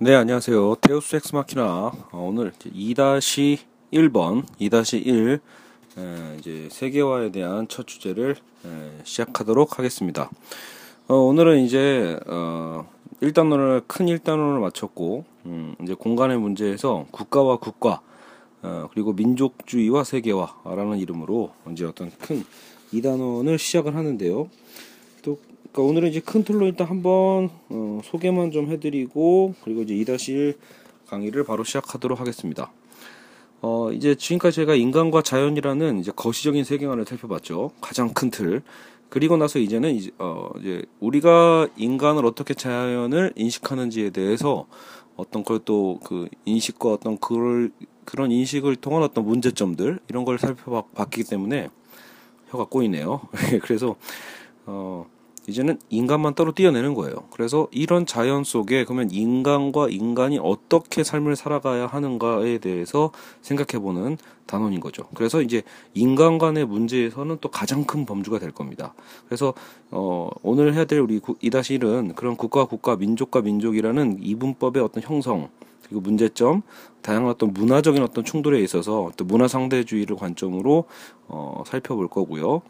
네, 안녕하세요. 테우스 엑스마키나 어, 오늘 2-1번, 2-1 이제 세계화에 대한 첫 주제를 에, 시작하도록 하겠습니다. 어, 오늘은 이제 어, 1단원을 큰 1단원을 마쳤고 음, 이제 공간의 문제에서 국가와 국가 어, 그리고 민족주의와 세계화라는 이름으로 이제 어떤 큰 2단원을 시작을 하는데요. 또 그러니까 오늘은 이제 큰 틀로 일단 한번 어, 소개만 좀 해드리고 그리고 이제 2-1 강의를 바로 시작하도록 하겠습니다. 어, 이제 지금까지 제가 인간과 자연이라는 이제 거시적인 세계관을 살펴봤죠. 가장 큰 틀. 그리고 나서 이제는 이제, 어, 이제 우리가 인간을 어떻게 자연을 인식하는지에 대해서 어떤 걸 또 그 인식과 어떤 그걸 그런 인식을 통한 어떤 문제점들 이런 걸 살펴봤기 때문에 혀가 꼬이네요. 그래서 어 이제는 인간만 따로 띄어내는 거예요. 그래서 이런 자연 속에 그러면 인간과 인간이 어떻게 삶을 살아가야 하는가에 대해서 생각해보는 단원인 거죠. 그래서 이제 인간 간의 문제에서는 또 가장 큰 범주가 될 겁니다. 그래서 어, 오늘 해야 될 우리 이다시1은 그런 국가 국가 민족과 민족이라는 이분법의 어떤 형성 그리고 문제점, 다양한 어떤 문화적인 어떤 충돌에 있어서 또 문화 상대주의를 관점으로 어, 살펴볼 거고요.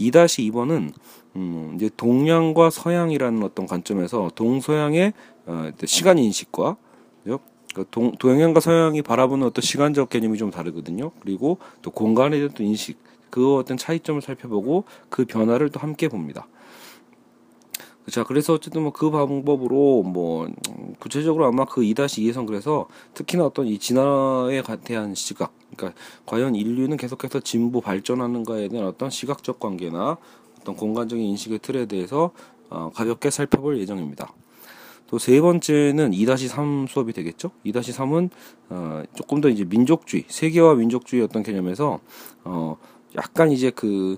2-2번은 음, 이제 동양과 서양이라는 어떤 관점에서 동서양의 어, 시간 인식과 그 동, 동양과 서양이 바라보는 어떤 시간적 개념이 좀 다르거든요. 그리고 또 공간에 대한 또 인식, 그 어떤 차이점을 살펴보고 그 변화를 또 함께 봅니다. 자, 그래서 어쨌든 뭐 그 방법으로 뭐 구체적으로 아마 그 2-2에선 그래서 특히나 어떤 이 진화에 대한 시각, 그러니까 과연 인류는 계속해서 진보 발전하는가에 대한 어떤 시각적 관계나 어떤 공간적인 인식의 틀에 대해서 어, 가볍게 살펴볼 예정입니다. 또 세 번째는 2-3 수업이 되겠죠. 2-3은 어, 조금 더 이제 민족주의, 세계화 민족주의 어떤 개념에서 어, 약간 이제 그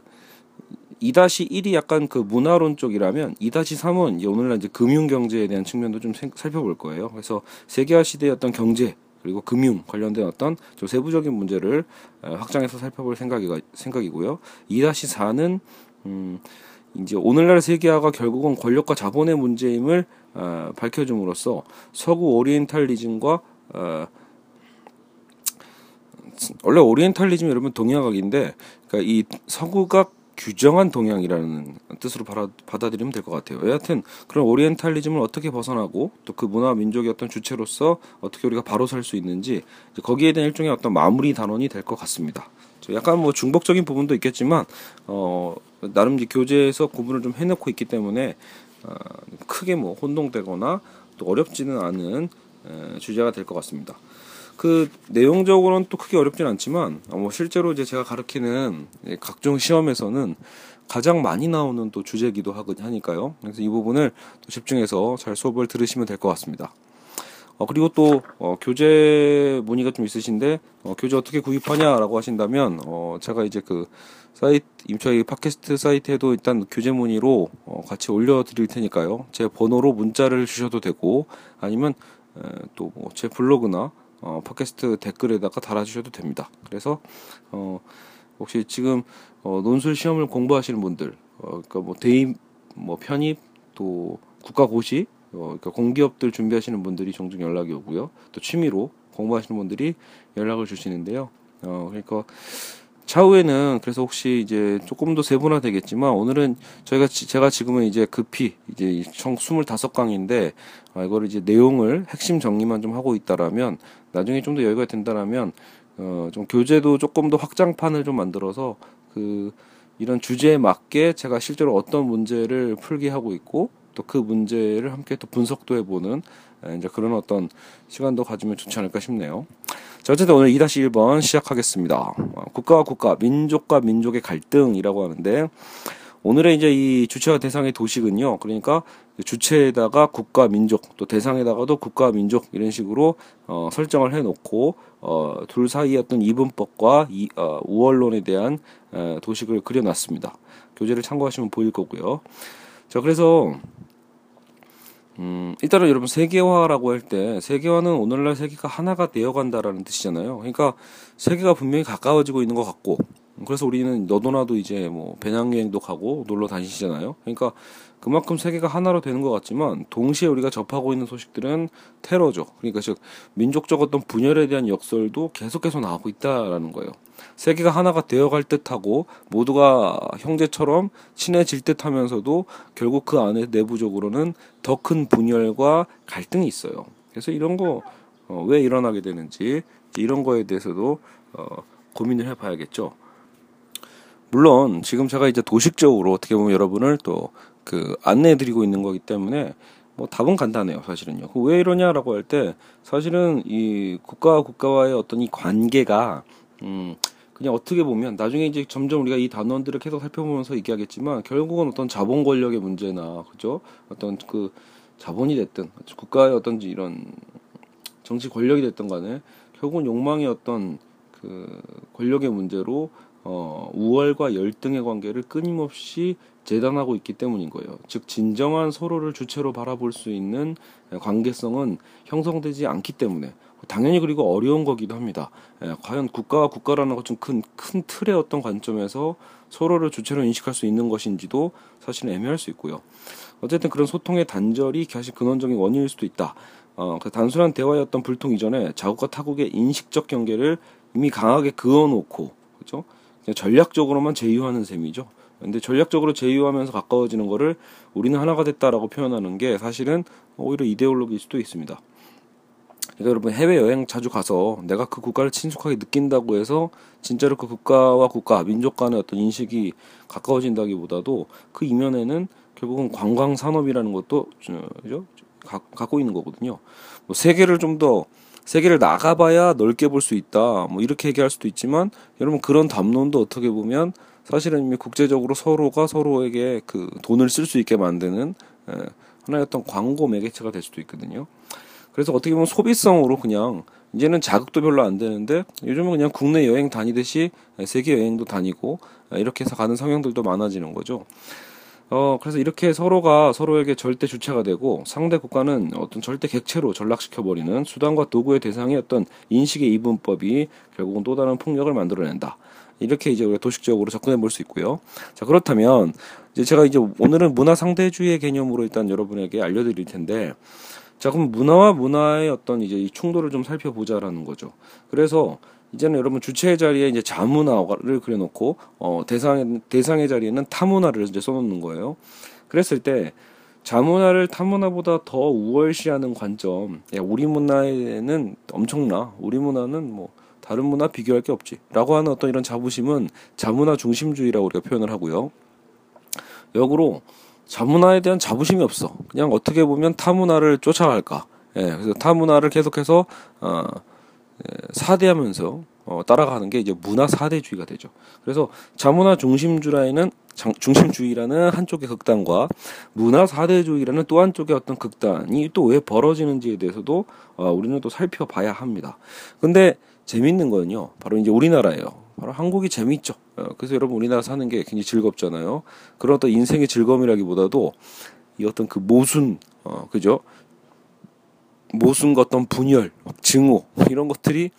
2-1이 약간 그 문화론 쪽이라면 2-3은 이제 오늘날 이제 금융 경제에 대한 측면도 좀 살펴볼 거예요. 그래서 세계화 시대의 어떤 경제 그리고 금융 관련된 어떤 좀 세부적인 문제를 어, 확장해서 살펴볼 생각이 생각이고요. 2-4는 음, 이제 오늘날 세계화가 결국은 권력과 자본의 문제임을 어, 밝혀줌으로써 서구 오리엔탈리즘과 어, 원래 오리엔탈리즘 여러분 동양학인데 그러니까 이 서구가 규정한 동양이라는 뜻으로 받아, 들이면 될 것 같아요. 여하튼 그런 오리엔탈리즘을 어떻게 벗어나고 또 그 문화 민족의 어떤 주체로서 어떻게 우리가 바로 살 수 있는지 거기에 대한 일종의 어떤 마무리 단원이 될 것 같습니다. 약간 뭐 중복적인 부분도 있겠지만 어 나름 이제 교재에서 구분을 좀 해놓고 있기 때문에 어, 크게 뭐 혼동되거나 또 어렵지는 않은 에, 주제가 될 것 같습니다. 그 내용적으로는 또 크게 어렵진 않지만 어, 뭐 실제로 이제 제가 가르치는 각종 시험에서는 가장 많이 나오는 또 주제기도 하니까요. 그래서 이 부분을 또 집중해서 잘 수업을 들으시면 될 것 같습니다. 어, 그리고 또, 어, 교재 문의가 좀 있으신데, 어, 교재 어떻게 구입하냐라고 하신다면, 어, 제가 이제 그, 사이트, 저희 팟캐스트 사이트에도 일단 교재 문의로, 어, 같이 올려드릴 테니까요. 제 번호로 문자를 주셔도 되고, 아니면, 에, 또, 뭐, 제 블로그나, 어, 팟캐스트 댓글에다가 달아주셔도 됩니다. 그래서, 어, 혹시 지금, 어, 논술 시험을 공부하시는 분들, 어, 그니까 뭐, 대입, 뭐, 편입, 또, 국가고시, 어, 그러니까 공기업들 준비하시는 분들이 종종 연락이 오고요. 또 취미로 공부하시는 분들이 연락을 주시는데요. 어, 그러니까 차후에는 그래서 혹시 이제 조금 더 세분화 되겠지만 오늘은 저희가 지, 제가 지금은 이제 급히 이제 총 25강인데 아, 이거를 이제 내용을 핵심 정리만 좀 하고 있다라면 나중에 좀 더 여유가 된다라면 어, 좀 교재도 조금 더 확장판을 좀 만들어서 그 이런 주제에 맞게 제가 실제로 어떤 문제를 풀게 하고 있고 또 그 문제를 함께 또 분석도 해보는 이제 그런 어떤 시간도 가지면 좋지 않을까 싶네요. 자, 어쨌든 오늘 2-1번 시작하겠습니다. 어, 국가와 국가, 민족과 민족의 갈등이라고 하는데, 오늘의 이제 이 주체와 대상의 도식은요, 그러니까 주체에다가 국가, 민족, 또 대상에다가도 국가, 민족, 이런 식으로, 어, 설정을 해놓고, 어, 둘 사이의 어떤 이분법과 이, 어, 우월론에 대한, 에, 도식을 그려놨습니다. 교재를 참고하시면 보일 거고요. 자, 그래서, 음, 일단은 여러분 세계화라고 할 때 세계화는 오늘날 세계가 하나가 되어간다라는 뜻이잖아요. 그러니까 세계가 분명히 가까워지고 있는 것 같고 그래서 우리는 너도나도 이제 뭐 배낭여행도 가고 놀러 다니시잖아요. 그러니까 그만큼 세계가 하나로 되는 것 같지만 동시에 우리가 접하고 있는 소식들은 테러죠. 그러니까 즉 민족적 어떤 분열에 대한 역설도 계속해서 나오고 있다라는 거예요. 세계가 하나가 되어갈 듯하고 모두가 형제처럼 친해질 듯하면서도 결국 그 안에 내부적으로는 더 큰 분열과 갈등이 있어요. 그래서 이런 거왜 어, 일어나게 되는지 이런 거에 대해서도 어, 고민을 해봐야겠죠. 물론 지금 제가 이제 도식적으로 어떻게 보면 여러분을 또 그 안내해드리고 있는 거기 때문에 뭐 답은 간단해요 사실은요. 그 왜 이러냐라고 할 때 사실은 이 국가와 국가와의 어떤 이 관계가 음 그냥 어떻게 보면 나중에 이제 점점 우리가 이 단원들을 계속 살펴보면서 얘기하겠지만 결국은 어떤 자본 권력의 문제나 그죠 어떤 그 자본이 됐든 국가의 어떤 이런 정치 권력이 됐든 간에 결국은 욕망의 어떤 그 권력의 문제로 어, 우월과 열등의 관계를 끊임없이 재단하고 있기 때문인 거예요. 즉 진정한 서로를 주체로 바라볼 수 있는 관계성은 형성되지 않기 때문에 당연히 그리고 어려운 거기도 합니다. 예, 과연 국가와 국가라는 것은 큰, 큰 틀의 어떤 관점에서 서로를 주체로 인식할 수 있는 것인지도 사실은 애매할 수 있고요. 어쨌든 그런 소통의 단절이 사실 근원적인 원인일 수도 있다. 어, 그 단순한 어떤 불통 이전에 자국과 타국의 인식적 경계를 이미 강하게 그어놓고, 그죠? 전략적으로만 제휴하는 셈이죠. 근데 전략적으로 제휴하면서 가까워지는 거를 우리는 하나가 됐다라고 표현하는 게 사실은 오히려 이데올로기일 수도 있습니다. 그러니까 여러분 해외 여행 자주 가서 내가 그 국가를 친숙하게 느낀다고 해서 진짜로 그 국가와 국가 민족 간의 어떤 인식이 가까워진다기보다도 그 이면에는 결국은 관광 산업이라는 것도 그죠? 갖고 있는 거거든요. 뭐 세계를 좀 더 세계를 나가봐야 넓게 볼 수 있다. 뭐 이렇게 얘기할 수도 있지만 여러분 그런 담론도 어떻게 보면 사실은 이미 국제적으로 서로가 서로에게 그 돈을 쓸 수 있게 만드는 하나의 어떤 광고 매개체가 될 수도 있거든요. 그래서 어떻게 보면 소비성으로 그냥 이제는 자극도 별로 안 되는데 요즘은 그냥 국내 여행 다니듯이 세계 여행도 다니고 이렇게 해서 가는 성향들도 많아지는 거죠. 어, 그래서 이렇게 서로가 서로에게 절대 주체가 되고 상대 국가는 어떤 절대 객체로 전락시켜버리는 수단과 도구의 대상이 어떤 인식의 이분법이 결국은 또 다른 폭력을 만들어낸다. 이렇게 이제 우리가 도식적으로 접근해 볼 수 있고요. 자, 그렇다면 이제 제가 이제 오늘은 문화 상대주의의 개념으로 일단 여러분에게 알려드릴 텐데 자, 그럼 문화와 문화의 어떤 이제 이 충돌을 좀 살펴보자라는 거죠. 그래서 이제는 여러분 주체의 자리에 이제 자문화를 그려놓고 어 대상 대상의 자리에는 타문화를 이제 써놓는 거예요. 그랬을 때 자문화를 타문화보다 더 우월시하는 관점. 야, 우리 문화에는 엄청나. 우리 문화는 뭐 다른 문화 비교할 게 없지라고 하는 어떤 이런 자부심은 자문화 중심주의라고 우리가 표현을 하고요. 역으로 자문화에 대한 자부심이 없어. 그냥 어떻게 보면 타문화를 쫓아갈까. 예, 그래서 타문화를 계속해서 어, 예, 사대하면서 어, 따라가는 게 이제 문화 사대주의가 되죠. 그래서 자문화 중심주라는 중심주의라는 한쪽의 극단과 문화 사대주의라는 또 한쪽의 어떤 극단이 또 왜 벌어지는지에 대해서도 어, 우리는 또 살펴봐야 합니다. 근데 재밌는 거는요, 바로 이제 우리나라예요. 바로 한국이 재밌죠. 어, 그래서 여러분 우리나라 사는 게 굉장히 즐겁잖아요. 그런 어떤 인생의 즐거움이라기보다도 이 어떤 그 모순, 어, 그죠? 모순과 어떤 분열, 증오 이런 것들이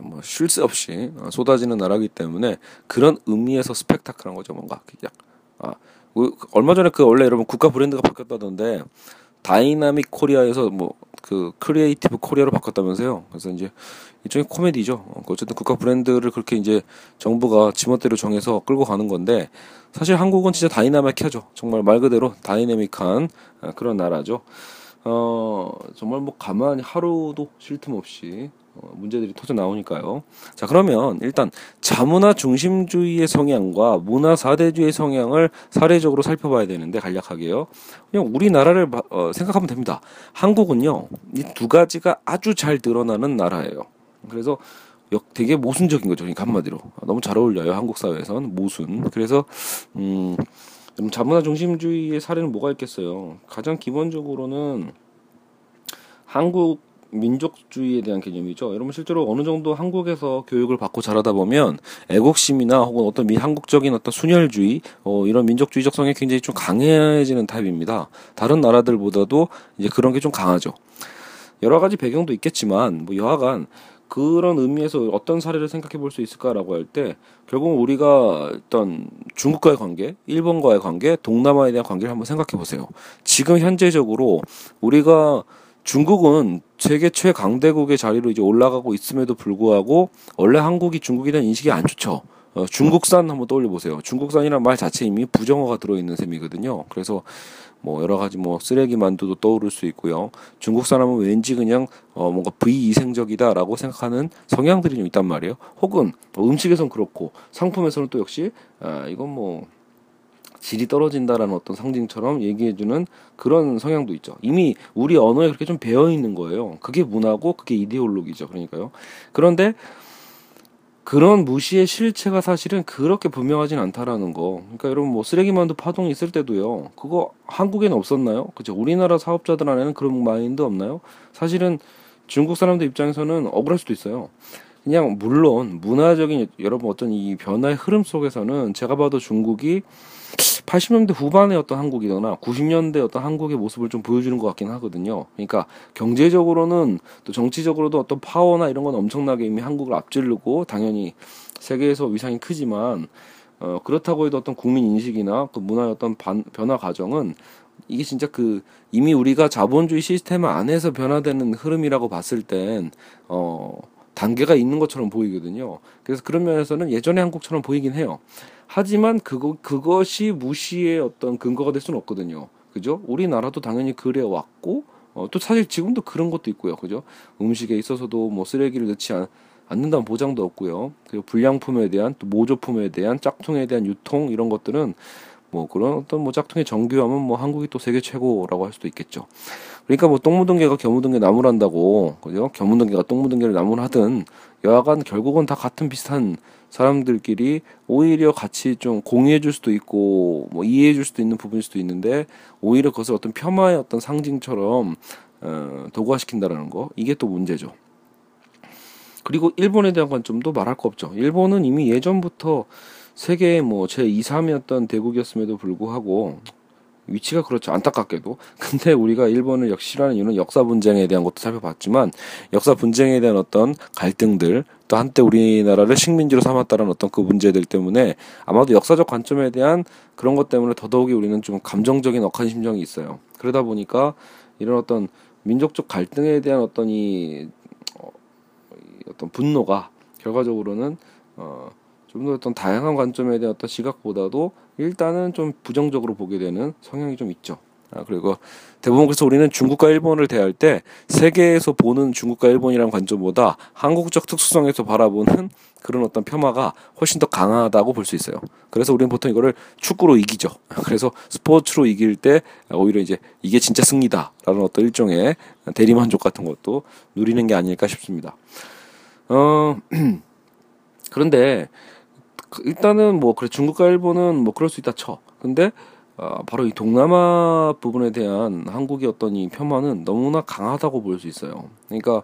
뭐 쉴 새 없이 어, 쏟아지는 나라기 때문에 그런 의미에서 스펙타클한 거죠 뭔가 그냥 아 얼마 전에 그 원래 여러분 국가 브랜드가 바뀌었다던데 Dynamic Korea에서 뭐 그 Creative Korea로 바꿨다면서요. 그래서 이제 일종의 코미디죠. 어, 어쨌든 국가 브랜드를 그렇게 이제 정부가 지멋대로 정해서 끌고 가는 건데 사실 한국은 진짜 dynamic하죠. 정말 말 그대로 dynamic한 어, 그런 나라죠. 어 정말 뭐 가만히 하루도 쉴 틈 없이 어, 문제들이 터져 나오니까요. 자, 그러면 일단 자문화 중심주의의 성향과 문화 사대주의 성향을 사례적으로 살펴봐야 되는데 간략하게요. 그냥 우리나라를 어, 생각하면 됩니다. 한국은요, 이 두 가지가 아주 잘 드러나는 나라예요. 그래서 되게 모순적인 거죠. 그러니까 한마디로 너무 잘 어울려요. 한국 사회에선 모순. 그래서 음, 자문화 중심주의의 사례는 뭐가 있겠어요? 가장 기본적으로는 한국 민족주의에 대한 개념이죠. 여러분 실제로 어느 정도 한국에서 교육을 받고 자라다 보면 애국심이나 혹은 어떤 미 한국적인 어떤 순혈주의 어, 이런 민족주의적 성이 굉장히 좀 강해지는 타입입니다. 다른 나라들보다도 이제 그런 게 좀 강하죠. 여러 가지 배경도 있겠지만 뭐 여하간 그런 의미에서 어떤 사례를 생각해 볼 수 있을까라고 할 때 결국 우리가 어떤 중국과의 관계, 일본과의 관계, 동남아에 대한 관계를 한번 생각해 보세요. 지금 현재적으로 우리가 중국은 세계 최강대국의 자리로 이제 올라가고 있음에도 불구하고 원래 한국이 중국에 대한 인식이 안 좋죠. 어, 중국산 한번 떠올려 보세요. 중국산이란 말 자체 이미 부정어가 들어있는 셈이거든요. 그래서 뭐 여러 가지 뭐 쓰레기 만두도 떠오를 수 있고요. 중국 사람은 왠지 그냥 어 뭔가 비이생적이다라고 생각하는 성향들이 좀 있단 말이에요. 혹은 뭐 음식에선 그렇고 상품에서는 또 역시 아 이건 뭐 질이 떨어진다라는 어떤 상징처럼 얘기해주는 그런 성향도 있죠. 이미 우리 언어에 그렇게 좀 배어 있는 거예요. 그게 문화고 그게 이데올로기죠. 그러니까요. 그런데 그런 무시의 실체가 사실은 그렇게 분명하진 않다라는 거. 그러니까 여러분 뭐 쓰레기만두 파동이 있을 때도요. 그거 한국에는 없었나요? 그죠? 우리나라 사업자들 안에는 그런 마인드 없나요? 사실은 중국 사람들 입장에서는 억울할 수도 있어요. 그냥 물론 문화적인 여러분 어떤 이 변화의 흐름 속에서는 제가 봐도 중국이 80년대 후반의 어떤 한국이거나 90년대 어떤 한국의 모습을 좀 보여주는 것 같긴 하거든요. 그러니까 경제적으로는 또 정치적으로도 어떤 파워나 이런 건 엄청나게 이미 한국을 앞지르고 당연히 세계에서 위상이 크지만 어, 그렇다고 해도 어떤 국민 인식이나 그 문화의 어떤 반, 변화 과정은 이게 진짜 그 이미 우리가 자본주의 시스템 안에서 변화되는 흐름이라고 봤을 땐 어, 단계가 있는 것처럼 보이거든요. 그래서 그런 면에서는 예전의 한국처럼 보이긴 해요. 하지만 그거 그것이 무시의 어떤 근거가 될 수는 없거든요. 그죠? 우리나라도 당연히 그래 왔고 어, 또 사실 지금도 그런 것도 있고요. 그죠? 음식에 있어서도 뭐 쓰레기를 넣지 않, 않는다는 보장도 없고요. 그리고 불량품에 대한 또 모조품에 대한 짝퉁에 대한 유통 이런 것들은 뭐 그런 어떤 뭐 짝퉁의 정교함은 뭐 한국이 또 세계 최고라고 할 수도 있겠죠. 그러니까 뭐똥 묻은 개가 겨 묻은 개 나무란다고 그죠? 겨 묻은 개가 똥 묻은 개를 나무를 하든 여하간 결국은 다 같은 비슷한 사람들끼리 오히려 같이 좀 공유해 줄 수도 있고 뭐 이해해 줄 수도 있는 부분일 수도 있는데 오히려 그것을 어떤 폄하의 어떤 상징처럼 어, 도구화시킨다라는 거 이게 또 문제죠. 그리고 일본에 대한 관점도 말할 거 없죠. 일본은 이미 예전부터 세계의 뭐 제 2, 3이었던 대국이었음에도 불구하고 위치가 그렇죠. 안타깝게도. 근데 우리가 일본을 역시 싫어하는 이유는 역사 분쟁에 대한 것도 살펴봤지만 역사 분쟁에 대한 어떤 갈등들 또 한때 우리나라를 식민지로 삼았다는 어떤 그 문제들 때문에 아마도 역사적 관점에 대한 그런 것 때문에 더더욱이 우리는 좀 감정적인 억한 심정이 있어요. 그러다 보니까 이런 어떤 민족적 갈등에 대한 어떤 이 어, 어떤 분노가 결과적으로는 어 좀 더 어떤 다양한 관점에 대한 어떤 시각보다도 일단은 좀 부정적으로 보게 되는 성향이 좀 있죠. 아, 그리고 대부분 그래서 우리는 중국과 일본을 대할 때 세계에서 보는 중국과 일본이라는 관점보다 한국적 특수성에서 바라보는 그런 어떤 폄하가 훨씬 더 강하다고 볼 수 있어요. 그래서 우리는 보통 이거를 축구로 이기죠. 그래서 스포츠로 이길 때 오히려 이제 이게 진짜 승리다라는 어떤 일종의 대리만족 같은 것도 누리는 게 아닐까 싶습니다. 어, 그런데 그 일단은 뭐 그래 중국과 일본은 뭐 그럴 수 있다 쳐. 근데 어, 바로 이 동남아 부분에 대한 한국의 어떤 이 폄하는 너무나 강하다고 볼 수 있어요. 그러니까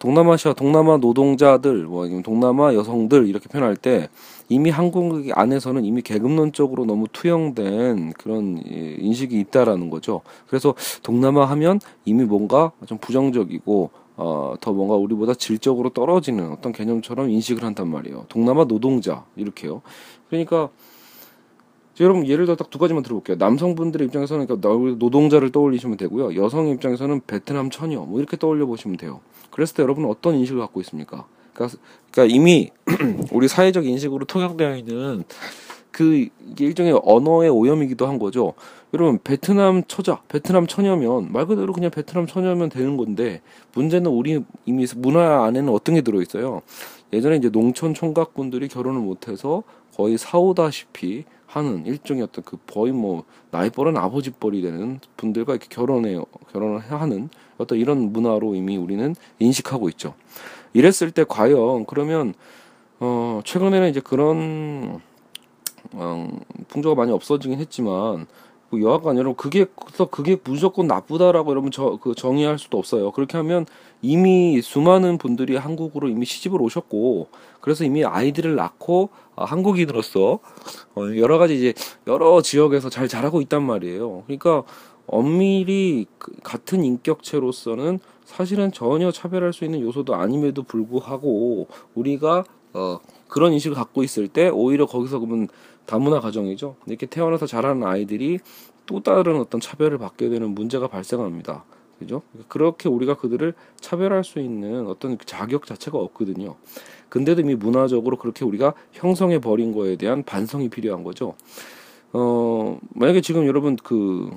동남아시아 동남아 노동자들 뭐 아니면 동남아 여성들 이렇게 표현할 때 이미 한국 안에서는 이미 계급론적으로 너무 투영된 그런 인식이 있다라는 거죠. 그래서 동남아 하면 이미 뭔가 좀 부정적이고 어, 더 뭔가 우리보다 질적으로 떨어지는 어떤 개념처럼 인식을 한단 말이에요. 동남아 노동자 이렇게요. 그러니까 여러분 예를 들어 딱 두 가지만 들어볼게요. 남성분들의 입장에서는 그러니까 노동자를 떠올리시면 되고요. 여성 입장에서는 베트남 처녀 뭐 이렇게 떠올려 보시면 돼요. 그랬을 때 여러분은 어떤 인식을 갖고 있습니까? 그러니까, 그러니까 이미 우리 사회적 인식으로 통용되어 있는 그 일종의 언어의 오염이기도 한 거죠. 여러분 베트남 처자, 베트남 처녀면 말 그대로 그냥 베트남 처녀면 되는 건데 문제는 우리 이미 문화 안에는 어떤 게 들어 있어요. 예전에 이제 농촌 총각분들이 결혼을 못해서 거의 사오다시피 하는 일종의 어떤 그 거의 뭐 나이 뻘은 아버지 뻘이 되는 분들과 이렇게 결혼해요 결혼을 하는 어떤 이런 문화로 이미 우리는 인식하고 있죠. 이랬을 때 과연 그러면 어 최근에는 이제 그런 어, 풍조가 많이 없어지긴 했지만 뭐 여하간 여러분 그게 그래서 그게 무조건 나쁘다라고 여러분 저 그 정의할 수도 없어요. 그렇게 하면 이미 수많은 분들이 한국으로 이미 시집을 오셨고 그래서 이미 아이들을 낳고 아, 한국인으로서 어, 여러 가지 이제 여러 지역에서 잘 자라고 있단 말이에요. 그러니까 엄밀히 그 같은 인격체로서는 사실은 전혀 차별할 수 있는 요소도 아님에도 불구하고 우리가 어 그런 인식을 갖고 있을 때 오히려 거기서 그러면 다문화 가정이죠. 이렇게 태어나서 자라는 아이들이 또 다른 어떤 차별을 받게 되는 문제가 발생합니다. 그죠? 그렇게 우리가 그들을 차별할 수 있는 어떤 자격 자체가 없거든요. 근데도 이미 문화적으로 그렇게 우리가 형성해 버린 거에 대한 반성이 필요한 거죠. 어, 만약에 지금 여러분 그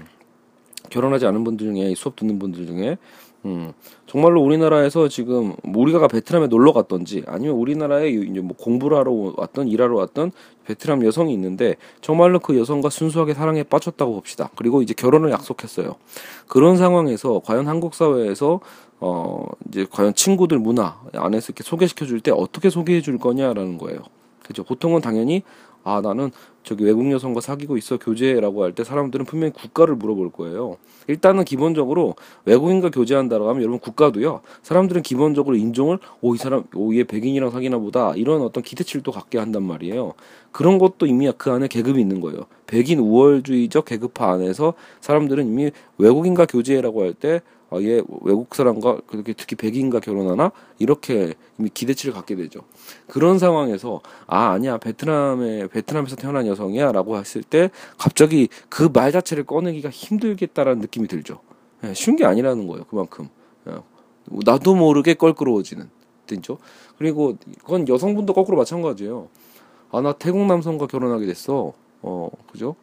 결혼하지 않은 분들 중에 수업 듣는 분들 중에 음, 정말로 우리나라에서 지금 뭐 우리가 베트남에 놀러 갔던지 아니면 우리나라에 이제 뭐 공부를 하러 왔던 일하러 왔던 베트남 여성이 있는데 정말로 그 여성과 순수하게 사랑에 빠졌다고 봅시다. 그리고 이제 결혼을 약속했어요. 그런 상황에서 과연 한국 사회에서 어 이제 과연 친구들 문화 안에서 이렇게 소개시켜 줄 때 어떻게 소개해 줄 거냐라는 거예요. 그죠? 보통은 당연히 아 나는 저기 외국 여성과 사귀고 있어 교제라고 할 때 사람들은 분명히 국가를 물어볼 거예요. 일단은 기본적으로 외국인과 교제한다라고 하면 여러분 국가도요. 사람들은 기본적으로 인종을 오 이 사람 오얘 백인이랑 사귀나 보다 이런 어떤 기대치를 또 갖게 한단 말이에요. 그런 것도 이미 그 안에 계급이 있는 거예요. 백인 우월주의적 계급화 안에서 사람들은 이미 외국인과 교제라고 할때 아, 얘 외국 사람과 그렇게 특히 백인과 결혼하나 이렇게 이미 기대치를 갖게 되죠. 그런 상황에서 아 아니야 베트남에 베트남에서 태어난 여성이야라고 했을 때 갑자기 그 말 자체를 꺼내기가 힘들겠다라는 느낌이 들죠. 예, 쉬운 게 아니라는 거예요. 그만큼 예, 나도 모르게 껄끄러워지는 됐죠. 그리고 그건 여성분도 거꾸로 마찬가지예요. 아 나 태국 남성과 결혼하게 됐어. 어 그죠?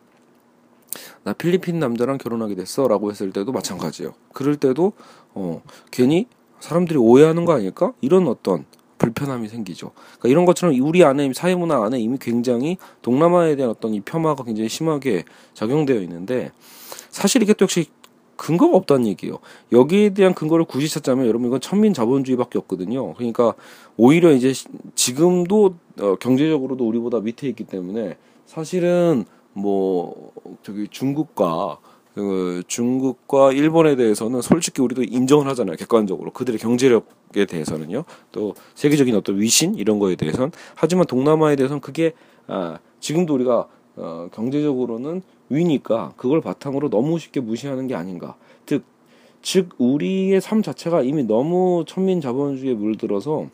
나 필리핀 남자랑 결혼하게 됐어 라고 했을 때도 마찬가지예요. 그럴 때도 어 괜히 사람들이 오해하는 거 아닐까? 이런 어떤 불편함이 생기죠. 그러니까 이런 것처럼 우리 안에 사회 문화 안에 이미 굉장히 동남아에 대한 어떤 이 폄하가 굉장히 심하게 작용되어 있는데 사실 이게 또 역시 근거가 없다는 얘기예요. 여기에 대한 근거를 굳이 찾자면 여러분 이건 천민 자본주의밖에 없거든요. 그러니까 오히려 이제 지금도 어, 경제적으로도 우리보다 밑에 있기 때문에 사실은 뭐 저기 중국과 그 중국과 일본에 대해서는 솔직히 우리도 인정을 하잖아요. 객관적으로 그들의 경제력에 대해서는요. 또 세계적인 어떤 위신 이런 거에 대해서는 하지만 동남아에 대해서는 그게 아 지금도 우리가 어 경제적으로는 위니까 그걸 바탕으로 너무 쉽게 무시하는 게 아닌가. 즉, 즉 우리의 삶 자체가 이미 너무 천민 자본주의에 물들어서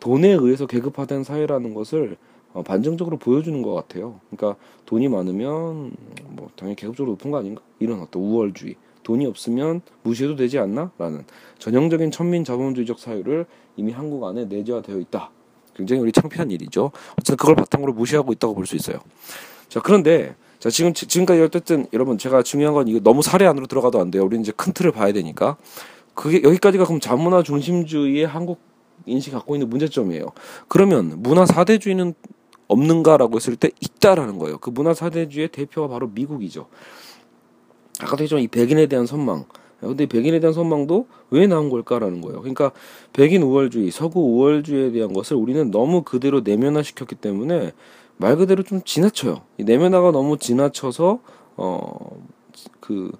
돈에 의해서 계급화된 사회라는 것을 어, 반증적으로 보여주는 것 같아요. 그러니까 돈이 많으면 뭐 당연히 계급적으로 높은 거 아닌가? 이런 어떤 우월주의. 돈이 없으면 무시해도 되지 않나? 라는 전형적인 천민 자본주의적 사유를 이미 한국 안에 내재화되어 있다. 굉장히 우리 창피한 일이죠. 어쨌든 그걸 바탕으로 무시하고 있다고 볼 수 있어요. 자, 그런데 자, 지금 지금까지 어쨌든 여러분 제가 중요한 건 이거 너무 사례 안으로 들어가도 안 돼요. 우리는 이제 큰 틀을 봐야 되니까. 그게 여기까지가 그럼 자문화 중심주의의 한국 인식 갖고 있는 문제점이에요. 그러면 문화 사대주의는 없는가라고 했을 때 있다라는 거예요. 그 문화 사대주의 대표가 바로 미국이죠. 아까도 했지만 이 백인에 대한 선망. 근데 백인에 대한 선망도 왜 나온 걸까라는 거예요. 그러니까 백인 우월주의, 서구 우월주의에 대한 것을 우리는 너무 그대로 내면화 시켰기 때문에 말 그대로 좀 지나쳐요. 이 내면화가 너무 지나쳐서 어 그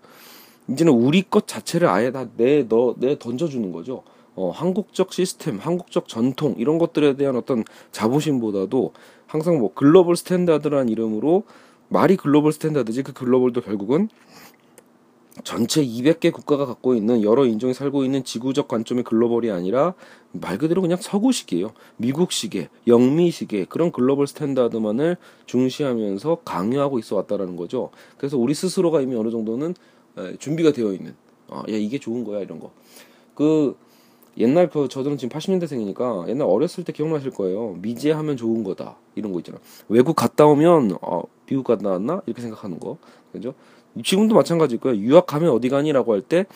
이제는 우리 것 자체를 아예 다 내 너 내 던져주는 거죠. 어, 한국적 시스템, 한국적 전통 이런 것들에 대한 어떤 자부심보다도 항상 뭐 global standard란 이름으로 말이 global standard지 그 global도 결국은 전체 200개 국가가 갖고 있는 여러 인종이 살고 있는 지구적 관점의 global이 아니라 말 그대로 그냥 서구식이에요. 미국식의, 영미식의 그런 global standard만을 중시하면서 강요하고 있어 왔다라는 거죠. 그래서 우리 스스로가 이미 어느 정도는 준비가 되어 있는, 아, 야, 이게 좋은 거야, 이런 거. 그, 옛날 그 저들은 지금 80년대생이니까 옛날 어렸을 때 기억나실 거예요. 미제하면 좋은 거다 이런 거 있잖아. 외국 갔다 오면 어 미국 갔다 왔나 이렇게 생각하는 거 그죠? 지금도 마찬가지일 거예요. 유학 가면 어디 가니라고 할 때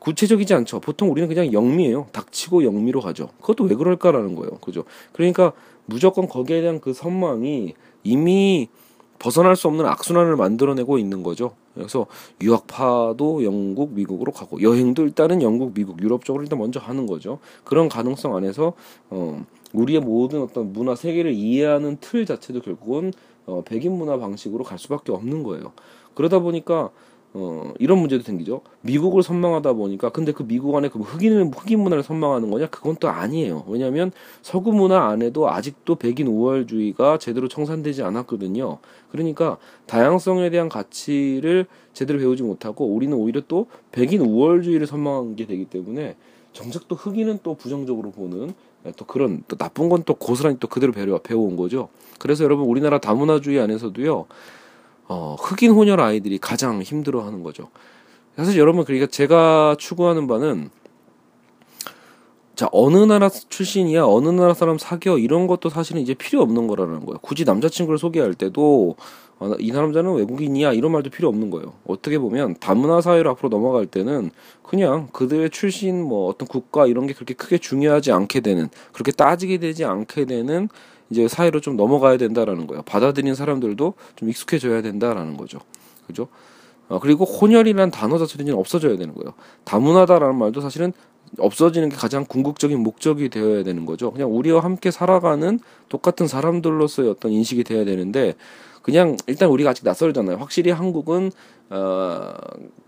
구체적이지 않죠. 보통 우리는 그냥 영미예요. 닥치고 영미로 가죠. 그것도 왜 그럴까라는 거예요. 그죠? 그러니까 무조건 거기에 대한 그 선망이 이미 벗어날 수 없는 악순환을 만들어내고 있는 거죠. 그래서 유학파도 영국, 미국으로 가고 여행도 일단은 영국, 미국, 유럽 쪽으로 일단 먼저 하는 거죠. 그런 가능성 안에서 어 우리의 모든 어떤 문화 세계를 이해하는 틀 자체도 결국은 어 백인 문화 방식으로 갈 수밖에 없는 거예요. 그러다 보니까 어, 이런 문제도 생기죠. 미국을 선망하다 보니까 근데 그 미국 안에 그 흑인 흑인 문화를 선망하는 거냐? 그건 또 아니에요. 왜냐하면 서구 문화 안에도 아직도 백인 우월주의가 제대로 청산되지 않았거든요. 그러니까 다양성에 대한 가치를 제대로 배우지 못하고 우리는 오히려 또 백인 우월주의를 선망하게 되기 때문에 정작 또 흑인은 또 부정적으로 보는 또 그런 또 나쁜 건 또 고스란히 또 그대로 배워 배워온 거죠. 그래서 여러분 우리나라 다문화주의 안에서도요. 어, 흑인 혼혈 아이들이 가장 힘들어하는 거죠. 사실 여러분 그러니까 제가 추구하는 바는 자 어느 나라 출신이야 어느 나라 사람 사겨 이런 것도 사실은 이제 필요 없는 거라는 거예요. 굳이 남자친구를 소개할 때도 어, 이 남자는 외국인이야 이런 말도 필요 없는 거예요. 어떻게 보면 다문화 사회로 앞으로 넘어갈 때는 그냥 그들의 출신 뭐 어떤 국가 이런 게 그렇게 크게 중요하지 않게 되는 그렇게 따지게 되지 않게 되는 이제 사회로 좀 넘어가야 된다라는 거예요. 받아들이는 사람들도 좀 익숙해져야 된다라는 거죠. 그죠? 어, 그리고 혼혈이라는 단어 자체는 없어져야 되는 거예요. 다문화다라는 말도 사실은 없어지는 게 가장 궁극적인 목적이 되어야 되는 거죠. 그냥 우리와 함께 살아가는 똑같은 사람들로서의 어떤 인식이 돼야 되는데 그냥 일단 우리가 아직 낯설잖아요. 확실히 한국은 어,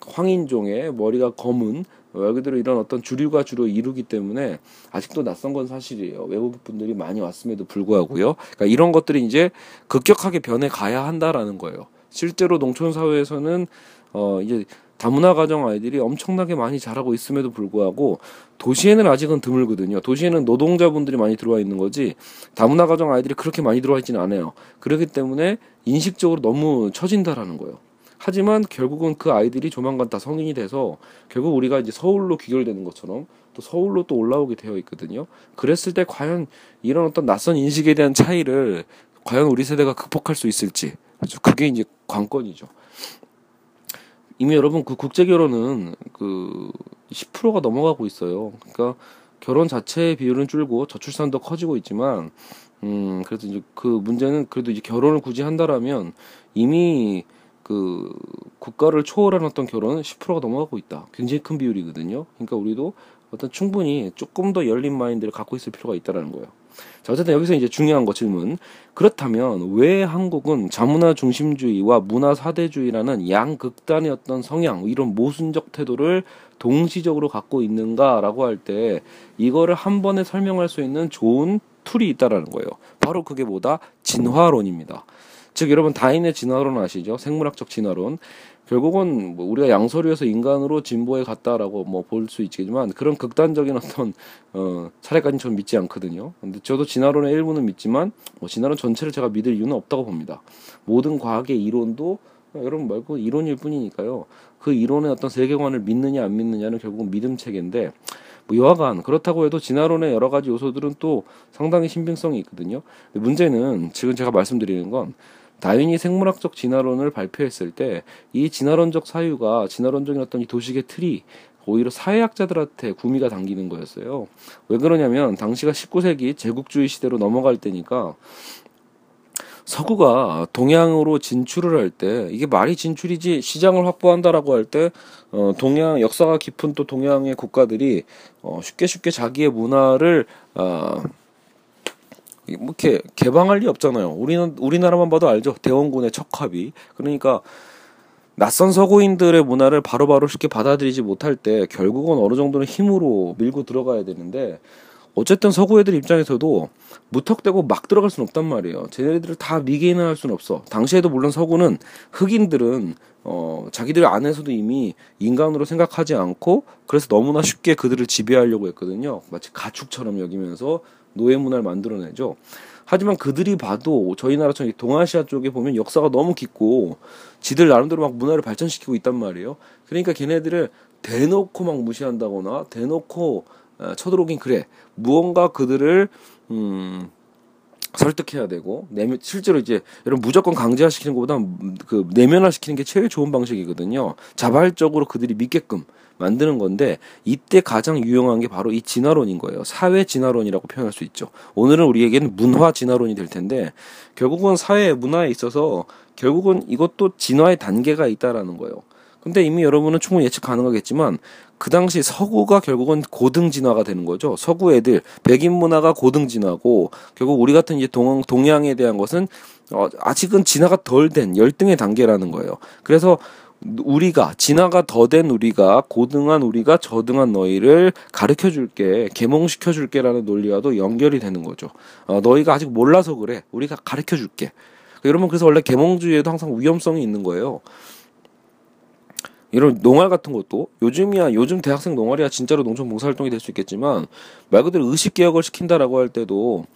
황인종의 머리가 검은 말 그대로 이런 어떤 주류가 주로 이루기 때문에 아직도 낯선 건 사실이에요. 외국 분들이 많이 왔음에도 불구하고요. 그러니까 이런 것들이 이제 급격하게 변해 가야 한다라는 거예요. 실제로 농촌 사회에서는 어 이제 다문화 가정 아이들이 엄청나게 많이 자라고 있음에도 불구하고 도시에는 아직은 드물거든요. 도시에는 노동자분들이 많이 들어와 있는 거지 다문화 가정 아이들이 그렇게 많이 들어와 있지는 않아요. 그렇기 때문에 인식적으로 너무 처진다라는 거예요. 하지만 결국은 그 아이들이 조만간 다 성인이 돼서 결국 우리가 이제 서울로 귀결되는 것처럼 또 서울로 또 올라오게 되어 있거든요. 그랬을 때 과연 이런 어떤 낯선 인식에 대한 차이를 과연 우리 세대가 극복할 수 있을지. 그게 이제 관건이죠. 이미 여러분 그 국제 결혼은 그 10%가 넘어가고 있어요. 그러니까 결혼 자체의 비율은 줄고 저출산도 커지고 있지만 음 그래서 이제 그 문제는 그래도 이제 결혼을 굳이 한다라면 이미 그 국가를 초월한 어떤 결혼은 10%가 넘어가고 있다. 굉장히 큰 비율이거든요. 그러니까 우리도 어떤 충분히 조금 더 열린 마인드를 갖고 있을 필요가 있다라는 거예요. 자, 어쨌든 여기서 이제 중요한 거 질문. 그렇다면 왜 한국은 자문화 중심주의와 문화 사대주의라는 양극단의 어떤 성향, 이런 모순적 태도를 동시적으로 갖고 있는가라고 할 때 이거를 한 번에 설명할 수 있는 좋은 툴이 있다라는 거예요. 바로 그게 뭐다? 진화론입니다. 즉 여러분 다인의 진화론 아시죠? 생물학적 진화론. 결국은 뭐 우리가 양서류에서 인간으로 진보해 갔다라고 뭐 볼 수 있겠지만 그런 극단적인 어떤 어 사례까지는 저는 믿지 않거든요. 근데 저도 진화론의 일부는 믿지만 뭐 진화론 전체를 제가 믿을 이유는 없다고 봅니다. 모든 과학의 이론도 여러분 말고 이론일 뿐이니까요. 그 이론의 어떤 세계관을 믿느냐 안 믿느냐는 결국은 믿음 체계인데 뭐 여하간 그렇다고 해도 진화론의 여러 가지 요소들은 또 상당히 신빙성이 있거든요. 문제는 지금 제가 말씀드리는 건 다윈이 생물학적 진화론을 발표했을 때 이 진화론적 사유가 진화론적인 어떤 이 도식의 틀이 오히려 사회학자들한테 구미가 당기는 거였어요. 왜 그러냐면 당시가 19세기 제국주의 시대로 넘어갈 때니까 서구가 동양으로 진출을 할 때 이게 말이 진출이지 시장을 확보한다라고 할 때 어, 동양 역사가 깊은 또 동양의 국가들이 어, 쉽게 쉽게 자기의 문화를 어, 뭐 이렇게 개방할 리 없잖아요. 우리는 우리나라만 봐도 알죠. 대원군의 척합이 그러니까 낯선 서구인들의 문화를 바로바로 바로 쉽게 받아들이지 못할 때 결국은 어느 정도는 힘으로 밀고 들어가야 되는데 어쨌든 서구 애들 입장에서도 무턱대고 막 들어갈 수는 없단 말이에요. 쟤네들을 다 미개인할 수는 없어. 당시에도 물론 서구는 흑인들은 어 자기들 안에서도 이미 인간으로 생각하지 않고 그래서 너무나 쉽게 그들을 지배하려고 했거든요. 마치 가축처럼 여기면서 노예 문화를 만들어내죠. 하지만 그들이 봐도 저희 나라처럼 동아시아 쪽에 보면 역사가 너무 깊고 지들 나름대로 막 문화를 발전시키고 있단 말이에요. 그러니까 걔네들을 대놓고 막 무시한다거나 대놓고 어, 쳐들어오긴 그래. 무언가 그들을 음 설득해야 되고 내면 실제로 이제 여러분 무조건 강제화시키는 것보다 그 내면화시키는 게 제일 좋은 방식이거든요. 자발적으로 그들이 믿게끔 만드는 건데 이때 가장 유용한 게 바로 이 진화론인 거예요. 사회 진화론이라고 표현할 수 있죠. 오늘은 우리에게는 문화 진화론이 될 텐데 결국은 사회 문화에 있어서 결국은 이것도 진화의 단계가 있다라는 거예요. 근데 이미 여러분은 충분히 예측 가능하겠지만 그 당시 서구가 결국은 고등 진화가 되는 거죠. 서구 애들 백인 문화가 고등 진화고 결국 우리 같은 이제 동 동양에 대한 것은 어, 아직은 진화가 덜 된 열등의 단계라는 거예요. 그래서 우리가 진화가 더 된 우리가 고등한 우리가 저등한 너희를 가르쳐 줄게 계몽시켜 줄게라는 논리와도 연결이 되는 거죠. 어, 너희가 아직 몰라서 그래. 우리가 가르쳐 줄게. 여러분 그래서 원래 계몽주의에도 항상 위험성이 있는 거예요. 이런 농활 같은 것도 요즘이야 요즘 대학생 농활이야 진짜로 농촌 봉사활동이 될 수 있겠지만 말 그대로 의식 개혁을 시킨다라고 할 때도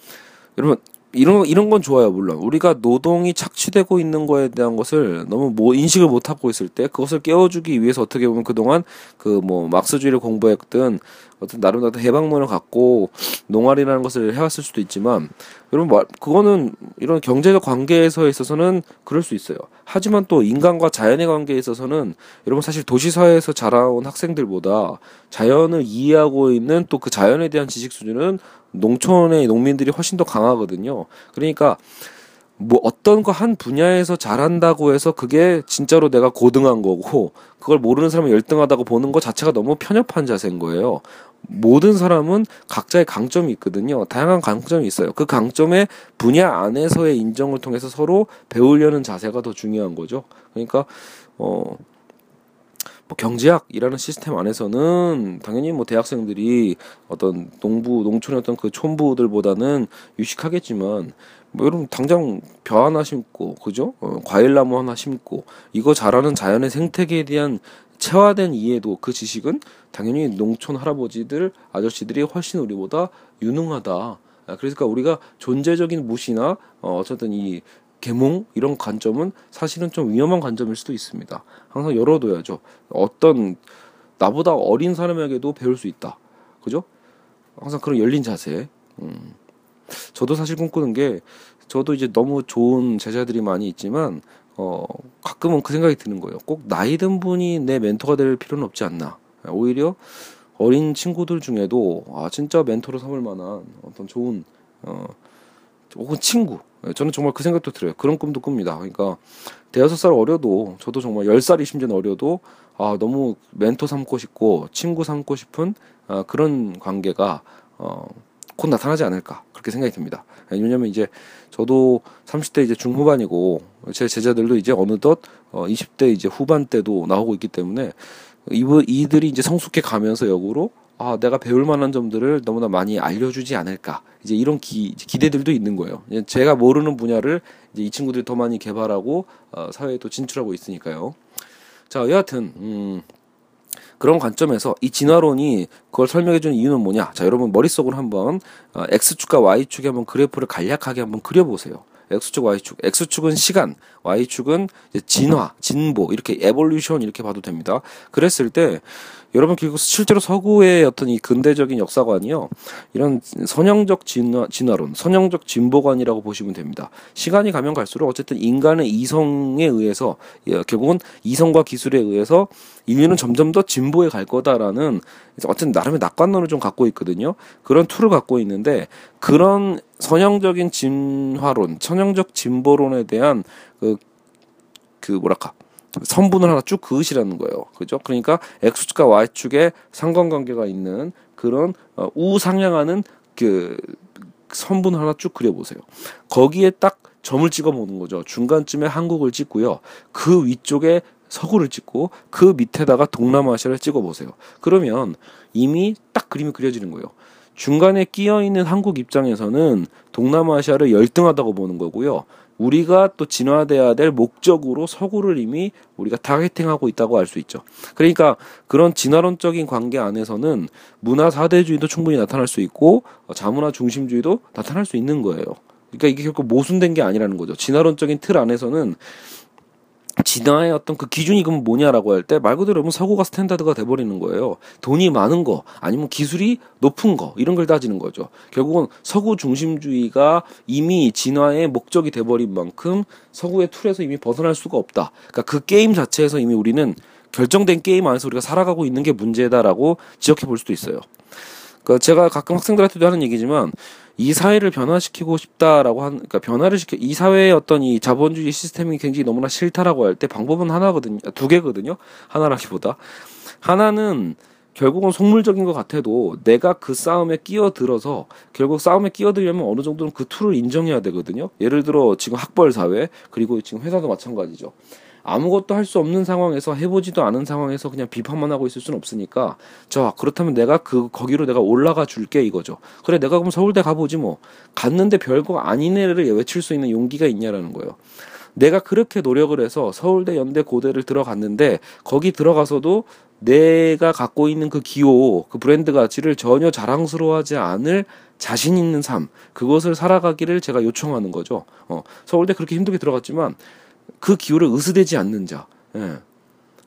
여러분 이런 이런 건 좋아요 물론. 우리가 노동이 착취되고 있는 거에 대한 것을 너무 뭐 인식을 못 하고 있을 때 그것을 깨워주기 위해서 어떻게 보면 그동안 그 뭐 막스주의를 공부했든 어떤 나름대로 해방론을 갖고 농활이라는 것을 해왔을 수도 있지만 여러분 말 그거는 이런 경제적 관계에서 있어서는 그럴 수 있어요. 하지만 또 인간과 자연의 관계에 있어서는 여러분 사실 도시 사회에서 자라온 학생들보다 자연을 이해하고 있는 또 그 자연에 대한 지식 수준은 농촌의 농민들이 훨씬 더 강하거든요. 그러니까 뭐 어떤 거 한 분야에서 잘한다고 해서 그게 진짜로 내가 고등한 거고 그걸 모르는 사람이 열등하다고 보는 것 자체가 너무 편협한 자세인 거예요. 모든 사람은 각자의 강점이 있거든요. 다양한 강점이 있어요. 그 강점의 분야 안에서의 인정을 통해서 서로 배우려는 자세가 더 중요한 거죠. 그러니까 어 뭐 경제학이라는 시스템 안에서는 당연히 뭐 대학생들이 어떤 농부 농촌의 어떤 그 촌부들보다는 유식하겠지만 뭐 여러분 당장 벼 하나 심고 그죠 어, 과일 나무 하나 심고 이거 자라는 자연의 생태계에 대한 체화된 이해도 그 지식은 당연히 농촌 할아버지들 아저씨들이 훨씬 우리보다 유능하다. 아, 그러니까 우리가 존재적인 무시나 어, 어쨌든 이 계몽 이런 관점은 사실은 좀 위험한 관점일 수도 있습니다. 항상 열어둬야죠. 어떤 나보다 어린 사람에게도 배울 수 있다. 그죠? 항상 그런 열린 자세. 음. 저도 사실 꿈꾸는 게 저도 이제 너무 좋은 제자들이 많이 있지만 어 가끔은 그 생각이 드는 거예요. 꼭 나이 든 분이 내 멘토가 될 필요는 없지 않나. 오히려 어린 친구들 중에도 아 진짜 멘토로 삼을 만한 어떤 좋은 어 혹은 친구 예, 저는 정말 그 생각도 들어요. 그런 꿈도 꿉니다. 그러니까 대여섯 살 어려도 저도 정말 열 살이 심지어 어려도 아 너무 멘토 삼고 싶고 친구 삼고 싶은 아, 그런 관계가 어, 곧 나타나지 않을까 그렇게 생각이 듭니다. 예, 왜냐면 이제 저도 30대 이제 중후반이고 제 제자들도 이제 어느덧 어, 20대 이제 후반 때도 나오고 있기 때문에 이들이 이제 성숙해 가면서 역으로 아, 내가 배울 만한 점들을 너무나 많이 알려주지 않을까. 이제 이런 기, 기대들도 있는 거예요. 제가 모르는 분야를 이제 이 친구들이 더 많이 개발하고 어, 사회에 또 진출하고 있으니까요. 자, 여하튼 음, 그런 관점에서 이 진화론이 그걸 설명해 주는 이유는 뭐냐? 자, 여러분 머릿속으로 한번 어, x축과 y축에 한번 그래프를 간략하게 한번 그려 보세요. x축, y축. x축은 시간, y축은 진화, 진보, 이렇게 에볼루션 이렇게 봐도 됩니다. 그랬을 때 여러분 결국 실제로 서구의 어떤 이 근대적인 역사관이요 이런 선형적 진화, 진화론, 선형적 진보관이라고 보시면 됩니다. 시간이 가면 갈수록 어쨌든 인간의 이성에 의해서 예, 결국은 이성과 기술에 의해서 인류는 점점 더 진보해 갈 거다라는 어쨌든 나름의 낙관론을 좀 갖고 있거든요. 그런 tool을 갖고 있는데 그런 선형적인 진화론, 선형적 진보론에 대한 그, 그 뭐랄까 선분을 하나 쭉 그으시라는 거예요. 그죠? 그러니까 X축과 Y축에 상관관계가 있는 그런 어, 우상향하는 그 선분을 하나 쭉 그려보세요. 거기에 딱 점을 찍어 보는 거죠. 중간쯤에 한국을 찍고요. 그 위쪽에 서구를 찍고 그 밑에다가 동남아시아를 찍어 보세요. 그러면 이미 딱 그림이 그려지는 거예요. 중간에 끼어 있는 한국 입장에서는 동남아시아를 열등하다고 보는 거고요. 우리가 또 진화돼야 될 목적으로 서구를 이미 우리가 타겟팅하고 있다고 할수 있죠. 그러니까 그런 진화론적인 관계 안에서는 문화 사대주의도 충분히 나타날 수 있고 어, 자문화 중심주의도 나타날 수 있는 거예요. 그러니까 이게 결국 모순된 게 아니라는 거죠. 진화론적인 틀 안에서는 진화의 어떤 그 기준이 그럼 뭐냐라고 할 때 말 그대로 여러분 서구가 standard가 돼버리는 거예요. 돈이 많은 거 아니면 기술이 높은 거 이런 걸 따지는 거죠. 결국은 서구 중심주의가 이미 진화의 목적이 돼버린 만큼 서구의 틀에서 이미 벗어날 수가 없다. 그러니까 그 게임 자체에서 이미 우리는 결정된 게임 안에서 우리가 살아가고 있는 게 문제다라고 지적해 볼 수도 있어요. 그러니까 제가 가끔 학생들한테도 하는 얘기지만 이 사회를 변화시키고 싶다라고 한 그러니까 변화를 시켜 이 사회의 어떤 이 자본주의 시스템이 굉장히 너무나 싫다라고 할 때 방법은 하나거든요. 두 개거든요. 하나라기보다 하나는 결국은 속물적인 것 같아도 내가 그 싸움에 끼어들어서 결국 싸움에 끼어들려면 어느 정도는 그 tool을 인정해야 되거든요. 예를 들어 지금 학벌 사회 그리고 지금 회사도 마찬가지죠. 아무것도 할 수 없는 상황에서 해보지도 않은 상황에서 그냥 비판만 하고 있을 수는 없으니까 자 그렇다면 내가 그 거기로 내가 올라가 줄게 이거죠. 그래 내가 그럼 서울대 가보지 뭐 갔는데 별거 아니네를 외칠 수 있는 용기가 있냐라는 거예요. 내가 그렇게 노력을 해서 서울대, 연대, 고대를 들어갔는데 거기 들어가서도 내가 갖고 있는 그 기호, 그 브랜드 가치를 전혀 자랑스러워하지 않을 자신 있는 삶, 그것을 살아가기를 제가 요청하는 거죠. 어, 서울대 그렇게 힘들게 들어갔지만 그 기호를 의스대지 않는 자, 예.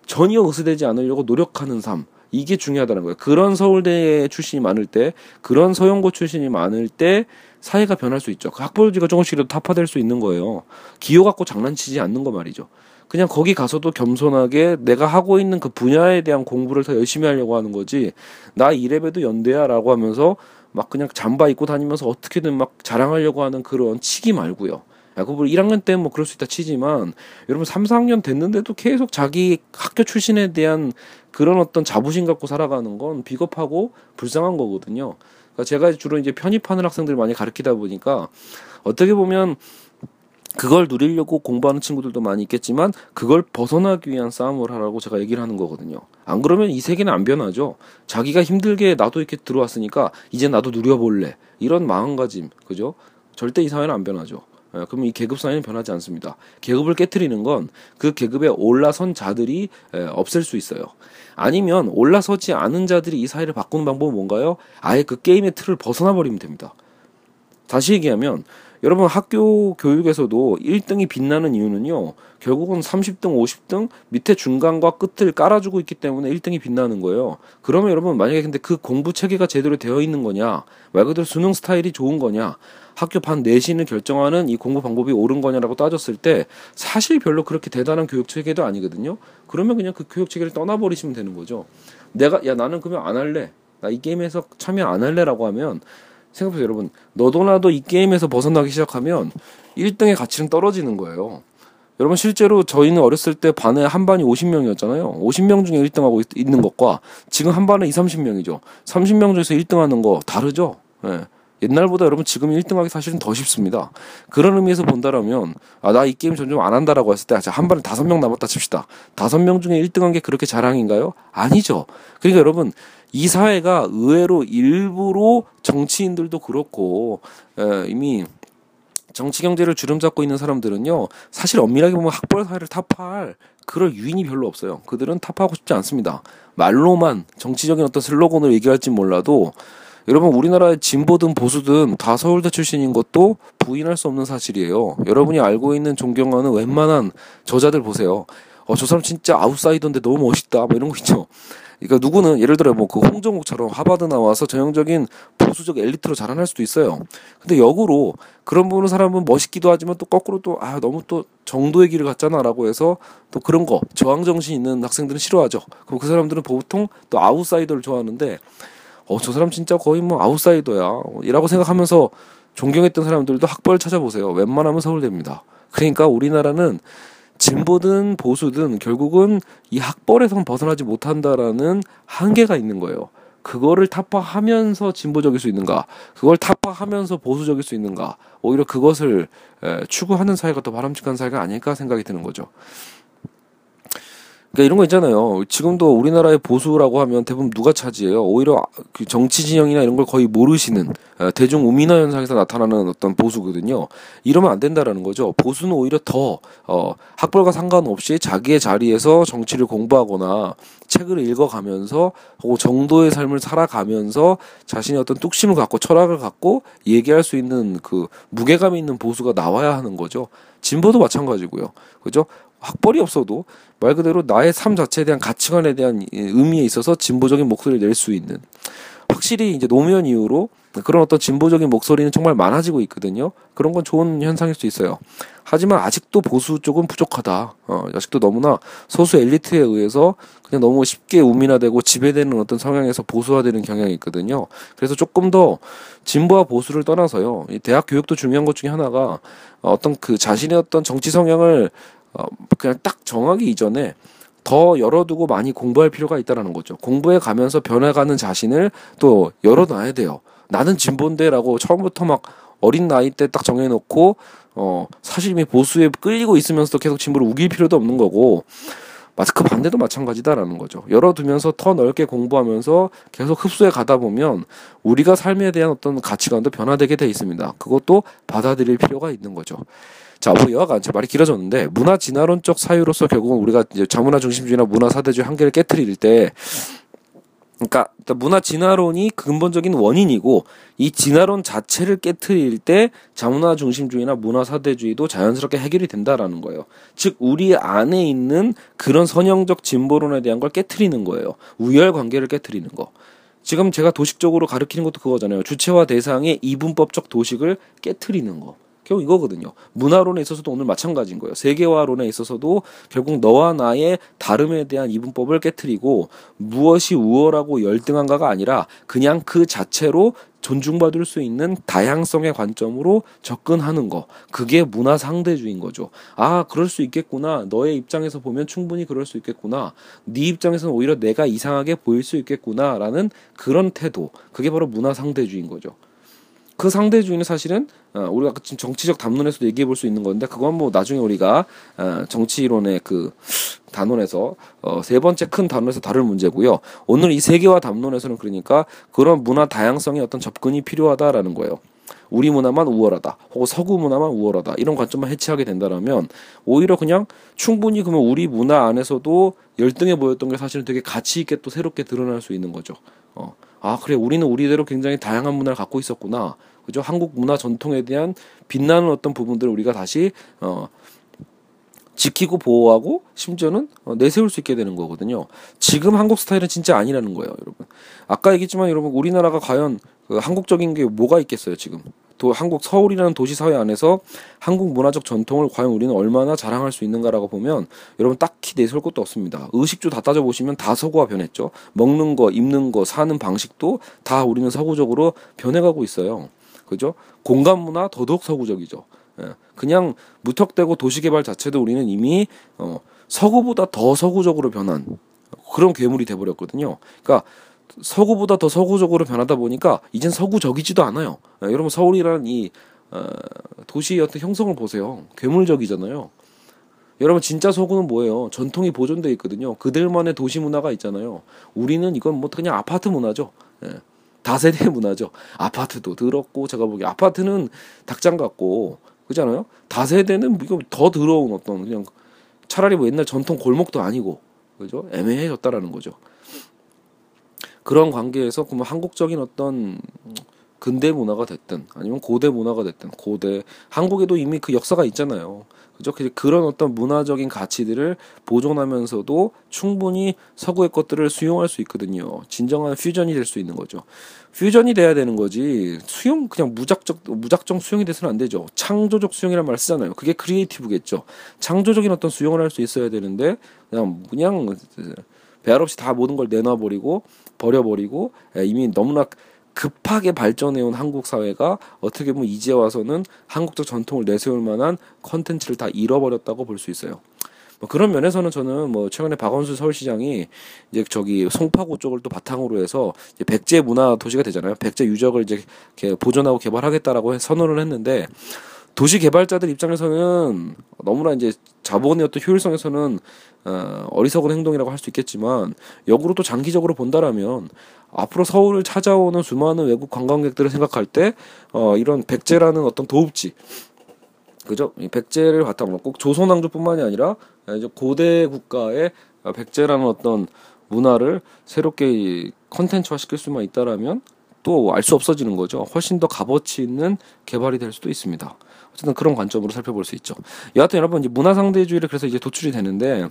전혀 의스대지 않으려고 노력하는 삶, 이게 중요하다는 거예요. 그런 서울대 출신이 많을 때, 그런 서영고 출신이 많을 때 사회가 변할 수 있죠. 그 학벌지가 조금씩이라도 타파될 수 있는 거예요. 기호 갖고 장난치지 않는 거 말이죠. 그냥 거기 가서도 겸손하게 내가 하고 있는 그 분야에 대한 공부를 더 열심히 하려고 하는 거지. 나 이래봬도 연대야 라고 하면서 막 그냥 잠바 입고 다니면서 어떻게든 막 자랑하려고 하는 그런 치기 말고요. 야구부 1학년 때 뭐 그럴 수 있다 치지만 여러분 3, 4학년 됐는데도 계속 자기 학교 출신에 대한 그런 어떤 자부심 갖고 살아가는 건 비겁하고 불쌍한 거거든요. 그러니까 제가 주로 이제 편입하는 학생들 많이 가르치다 보니까 어떻게 보면 그걸 누리려고 공부하는 친구들도 많이 있겠지만 그걸 벗어나기 위한 싸움을 하라고 제가 얘기를 하는 거거든요. 안 그러면 이 세계는 안 변하죠. 자기가 힘들게 나도 이렇게 들어왔으니까 이제 나도 누려볼래. 이런 마음가짐, 그죠? 절대 이 사회는 안 변하죠. 예, 그러면 이 계급 사회는 변하지 않습니다. 계급을 깨뜨리는 건 그 계급에 올라선 자들이 예, 없앨 수 있어요. 아니면 올라서지 않은 자들이 이 사회를 바꾸는 방법은 뭔가요? 아예 그 게임의 틀을 벗어나 버리면 됩니다. 다시 얘기하면 여러분 학교 교육에서도 1등이 빛나는 이유는요. 결국은 30등, 50등 밑에 중간과 끝을 깔아주고 있기 때문에 1등이 빛나는 거예요. 그러면 여러분 만약에 근데 그 공부 체계가 제대로 되어 있는 거냐, 말 그대로 수능 스타일이 좋은 거냐, 학교 반 내신을 결정하는 이 공부 방법이 옳은 거냐라고 따졌을 때 사실 별로 그렇게 대단한 교육 체계도 아니거든요. 그러면 그냥 그 교육 체계를 떠나버리시면 되는 거죠. 내가 야 나는 그러면 안 할래. 나 이 게임에서 참여 안 할래라고 하면 생각해보세요, 여러분. 너도 나도 이 게임에서 벗어나기 시작하면 1등의 가치는 떨어지는 거예요. 여러분 실제로 저희는 어렸을 때 반에 한 반이 50명이었잖아요. 50명 중에 1등하고 있, 는 것과 지금 한 반에 2, 30명이죠. 30명 중에서 1등하는 거 다르죠. 예. 옛날보다 여러분 지금 1등하기 사실은 더 쉽습니다. 그런 의미에서 본다라면 아 나 이 게임 점점 안 한다라고 했을 때한 반에 다섯 명 남았다 칩시다. 다섯 명 중에 1등한 게 그렇게 자랑인가요? 아니죠. 그러니까 여러분 이 사회가 의외로 일부러 정치인들도 그렇고 에, 이미 정치 경제를 주름 잡고 있는 사람들은요 사실 엄밀하게 보면 학벌 사회를 타파할 그럴 유인이 별로 없어요. 그들은 타파하고 싶지 않습니다. 말로만 정치적인 어떤 슬로건을 얘기할지 몰라도 여러분 우리나라의 진보든 보수든 다 서울대 출신인 것도 부인할 수 없는 사실이에요. 여러분이 알고 있는 존경하는 웬만한 저자들 보세요. 어, 저 사람 진짜 아웃사이더인데 너무 멋있다. 뭐 이런 거 있죠. 그러니까 누구는 예를 들어 뭐 그 홍정욱처럼 하버드 나와서 전형적인 보수적 엘리트로 자라날 수도 있어요. 근데 역으로 그런 분은 사람은 멋있기도 하지만 또 거꾸로 또 아 너무 또 정도의 길을 갔잖아라고 해서 또 그런 거 저항 정신 있는 학생들은 싫어하죠. 그럼 그 사람들은 보통 또 아웃사이더를 좋아하는데 어 저 사람 진짜 거의 뭐 아웃사이더야이라고 생각하면서 존경했던 사람들도 학벌 찾아보세요. 웬만하면 서울대입니다. 그러니까 우리나라는 진보든 보수든 결국은 이 학벌에선 벗어나지 못한다라는 한계가 있는 거예요. 그거를 타파하면서 진보적일 수 있는가? 그걸 타파하면서 보수적일 수 있는가? 오히려 그것을 추구하는 사회가 더 바람직한 사회가 아닐까 생각이 드는 거죠. 그러니까 이런 거 있잖아요. 지금도 우리나라의 보수라고 하면 대부분 누가 차지해요? 오히려 그 정치 진영이나 이런 걸 거의 모르시는 어, 대중 우민화 현상에서 나타나는 어떤 보수거든요. 이러면 안 된다라는 거죠. 보수는 오히려 더 어, 학벌과 상관없이 자기의 자리에서 정치를 공부하거나 책을 읽어가면서 혹은 정도의 삶을 살아가면서 자신의 어떤 뚝심을 갖고 철학을 갖고 얘기할 수 있는 그 무게감 있는 보수가 나와야 하는 거죠. 진보도 마찬가지고요. 그죠? 학벌이 없어도 말 그대로 나의 삶 자체에 대한 가치관에 대한 의미에 있어서 진보적인 목소리를 낼 수 있는 확실히 이제 노무현 이후로 그런 어떤 진보적인 목소리는 정말 많아지고 있거든요. 그런 건 좋은 현상일 수 있어요. 하지만 아직도 보수 쪽은 부족하다. 어, 아직도 너무나 소수 엘리트에 의해서 그냥 너무 쉽게 우민화되고 지배되는 어떤 성향에서 보수화되는 경향이 있거든요. 그래서 조금 더 진보와 보수를 떠나서요. 이 대학 교육도 중요한 것 중에 하나가 어떤 그 자신의 어떤 정치 성향을 어, 그냥 딱 정하기 이전에 더 열어두고 많이 공부할 필요가 있다라는 거죠. 공부해 가면서 변해가는 자신을 또 열어놔야 돼요. 나는 진본데라고 처음부터 막 어린 나이 때 딱 정해놓고 어 사실 이미 보수에 끌리고 있으면서도 계속 진보를 우길 필요도 없는 거고 마스크 반대도 마찬가지다라는 거죠. 열어두면서 더 넓게 공부하면서 계속 흡수해 가다 보면 우리가 삶에 대한 어떤 가치관도 변화되게 돼 있습니다. 그것도 받아들일 필요가 있는 거죠. 자, 뭐 여하간 제 말이 길어졌는데 문화 진화론적 사유로서 결국은 우리가 이제 자문화 중심주의나 문화 사대주의 한계를 깨뜨릴 때 그러니까 문화 진화론이 근본적인 원인이고 이 진화론 자체를 깨뜨릴 때 자문화 중심주의나 문화 사대주의도 자연스럽게 해결이 된다라는 거예요. 즉 우리 안에 있는 그런 선형적 진보론에 대한 걸 깨뜨리는 거예요. 우열 관계를 깨뜨리는 거. 지금 제가 도식적으로 가르치는 것도 그거잖아요. 주체와 대상의 이분법적 도식을 깨뜨리는 거. 결국 이거거든요. 문화론에 있어서도 오늘 마찬가지인 거예요. 세계화론에 있어서도 결국 너와 나의 다름에 대한 이분법을 깨뜨리고 무엇이 우월하고 열등한가가 아니라 그냥 그 자체로 존중받을 수 있는 다양성의 관점으로 접근하는 거. 그게 문화 상대주의인 거죠. 아, 그럴 수 있겠구나. 너의 입장에서 보면 충분히 그럴 수 있겠구나. 네 입장에서는 오히려 내가 이상하게 보일 수 있겠구나라는 그런 태도. 그게 바로 문화 상대주의인 거죠. 그 상대주의는 사실은 어, 우리가 지금 정치적 담론에서도 얘기해 볼 수 있는 건데 그건 뭐 나중에 우리가 어, 정치론의 그 단원에서 어, 세 번째 큰 단원에서 다룰 문제고요. 오늘 이 세계화 담론에서는 그러니까 그런 문화 다양성의 어떤 접근이 필요하다라는 거예요. 우리 문화만 우월하다, 혹은 서구 문화만 우월하다 이런 관점만 해치하게 된다라면 오히려 그냥 충분히 그러면 우리 문화 안에서도 열등해 보였던 게 사실은 되게 가치 있게 또 새롭게 드러날 수 있는 거죠. 어. 아 그래 우리는 우리대로 굉장히 다양한 문화를 갖고 있었구나 그죠 한국 문화 전통에 대한 빛나는 어떤 부분들을 우리가 다시 어 지키고 보호하고 심지어는 어, 내세울 수 있게 되는 거거든요. 지금 한국 스타일은 진짜 아니라는 거예요, 여러분. 아까 얘기했지만 여러분 우리나라가 과연 그 한국적인 게 뭐가 있겠어요, 지금? 도, 한국 서울이라는 도시 사회 안에서 한국 문화적 전통을 과연 우리는 얼마나 자랑할 수 있는가라고 보면 여러분 딱히 내세울 것도 없습니다. 의식주 다 따져 보시면 다 서구화 변했죠. 먹는 거, 입는 거, 사는 방식도 다 우리는 서구적으로 변해가고 있어요. 그죠? 공간 문화 더더욱 서구적이죠. 예. 그냥 무턱대고 도시개발 자체도 우리는 이미 어, 서구보다 더 서구적으로 변한 그런 괴물이 돼버렸거든요. 그러니까 서구보다 더 서구적으로 변하다 보니까 이젠 서구적이지도 않아요. 예, 여러분 서울이라는 이 어, 도시의 어떤 형성을 보세요. 괴물적이잖아요. 여러분 진짜 서구는 뭐예요? 전통이 보존돼 있거든요. 그들만의 도시 문화가 있잖아요. 우리는 이건 뭐 그냥 아파트 문화죠. 예. 다세대 문화죠. 아파트도 더럽고 제가 보기에 아파트는 닭장 같고 그잖아요. 다세대는 이거 더 더러운 어떤 그냥 차라리 뭐 옛날 전통 골목도 아니고 그죠? 애매해졌다라는 거죠. 그런 관계에서 그러면 한국적인 어떤 근대 문화가 됐든 아니면 고대 문화가 됐든 고대 한국에도 이미 그 역사가 있잖아요. 그죠? 그런 어떤 문화적인 가치들을 보존하면서도 충분히 서구의 것들을 수용할 수 있거든요. 진정한 퓨전이 될 수 있는 거죠. 퓨전이 돼야 되는 거지. 수용 그냥 무작정 무작정 수용이 돼서는 안 되죠. 창조적 수용이라는 말 쓰잖아요. 그게 크리에이티브겠죠. 창조적인 어떤 수용을 할 수 있어야 되는데 그냥 그냥 배알 없이 다 모든 걸 내놔 버리고 버려버리고 예, 이미 너무나 급하게 발전해온 한국 사회가 어떻게 보면 이제 와서는 한국적 전통을 내세울 만한 컨텐츠를 다 잃어버렸다고 볼 수 있어요. 뭐 그런 면에서는 저는 뭐 최근에 박원순 서울시장이 이제 저기 송파구 쪽을 또 바탕으로 해서 이제 백제 문화 도시가 되잖아요. 백제 유적을 이제 보존하고 개발하겠다라고 선언을 했는데 도시 개발자들 입장에서는 너무나 이제 자본의 어떤 효율성에서는 어, 어리석은 행동이라고 할 수 있겠지만 역으로 또 장기적으로 본다라면 앞으로 서울을 찾아오는 수많은 외국 관광객들을 생각할 때 어, 이런 백제라는 어떤 도읍지 그죠? 이 백제를 바탕으로 꼭 조선왕조뿐만이 아니라 이제 고대 국가의 백제라는 어떤 문화를 새롭게 컨텐츠화 시킬 수만 있다라면 또 알 수 없어지는 거죠. 훨씬 더 값어치 있는 개발이 될 수도 있습니다. 어쨌든 그런 관점으로 살펴볼 수 있죠. 여하튼 여러분 이제 문화 상대주의를 그래서 이제 도출이 되는데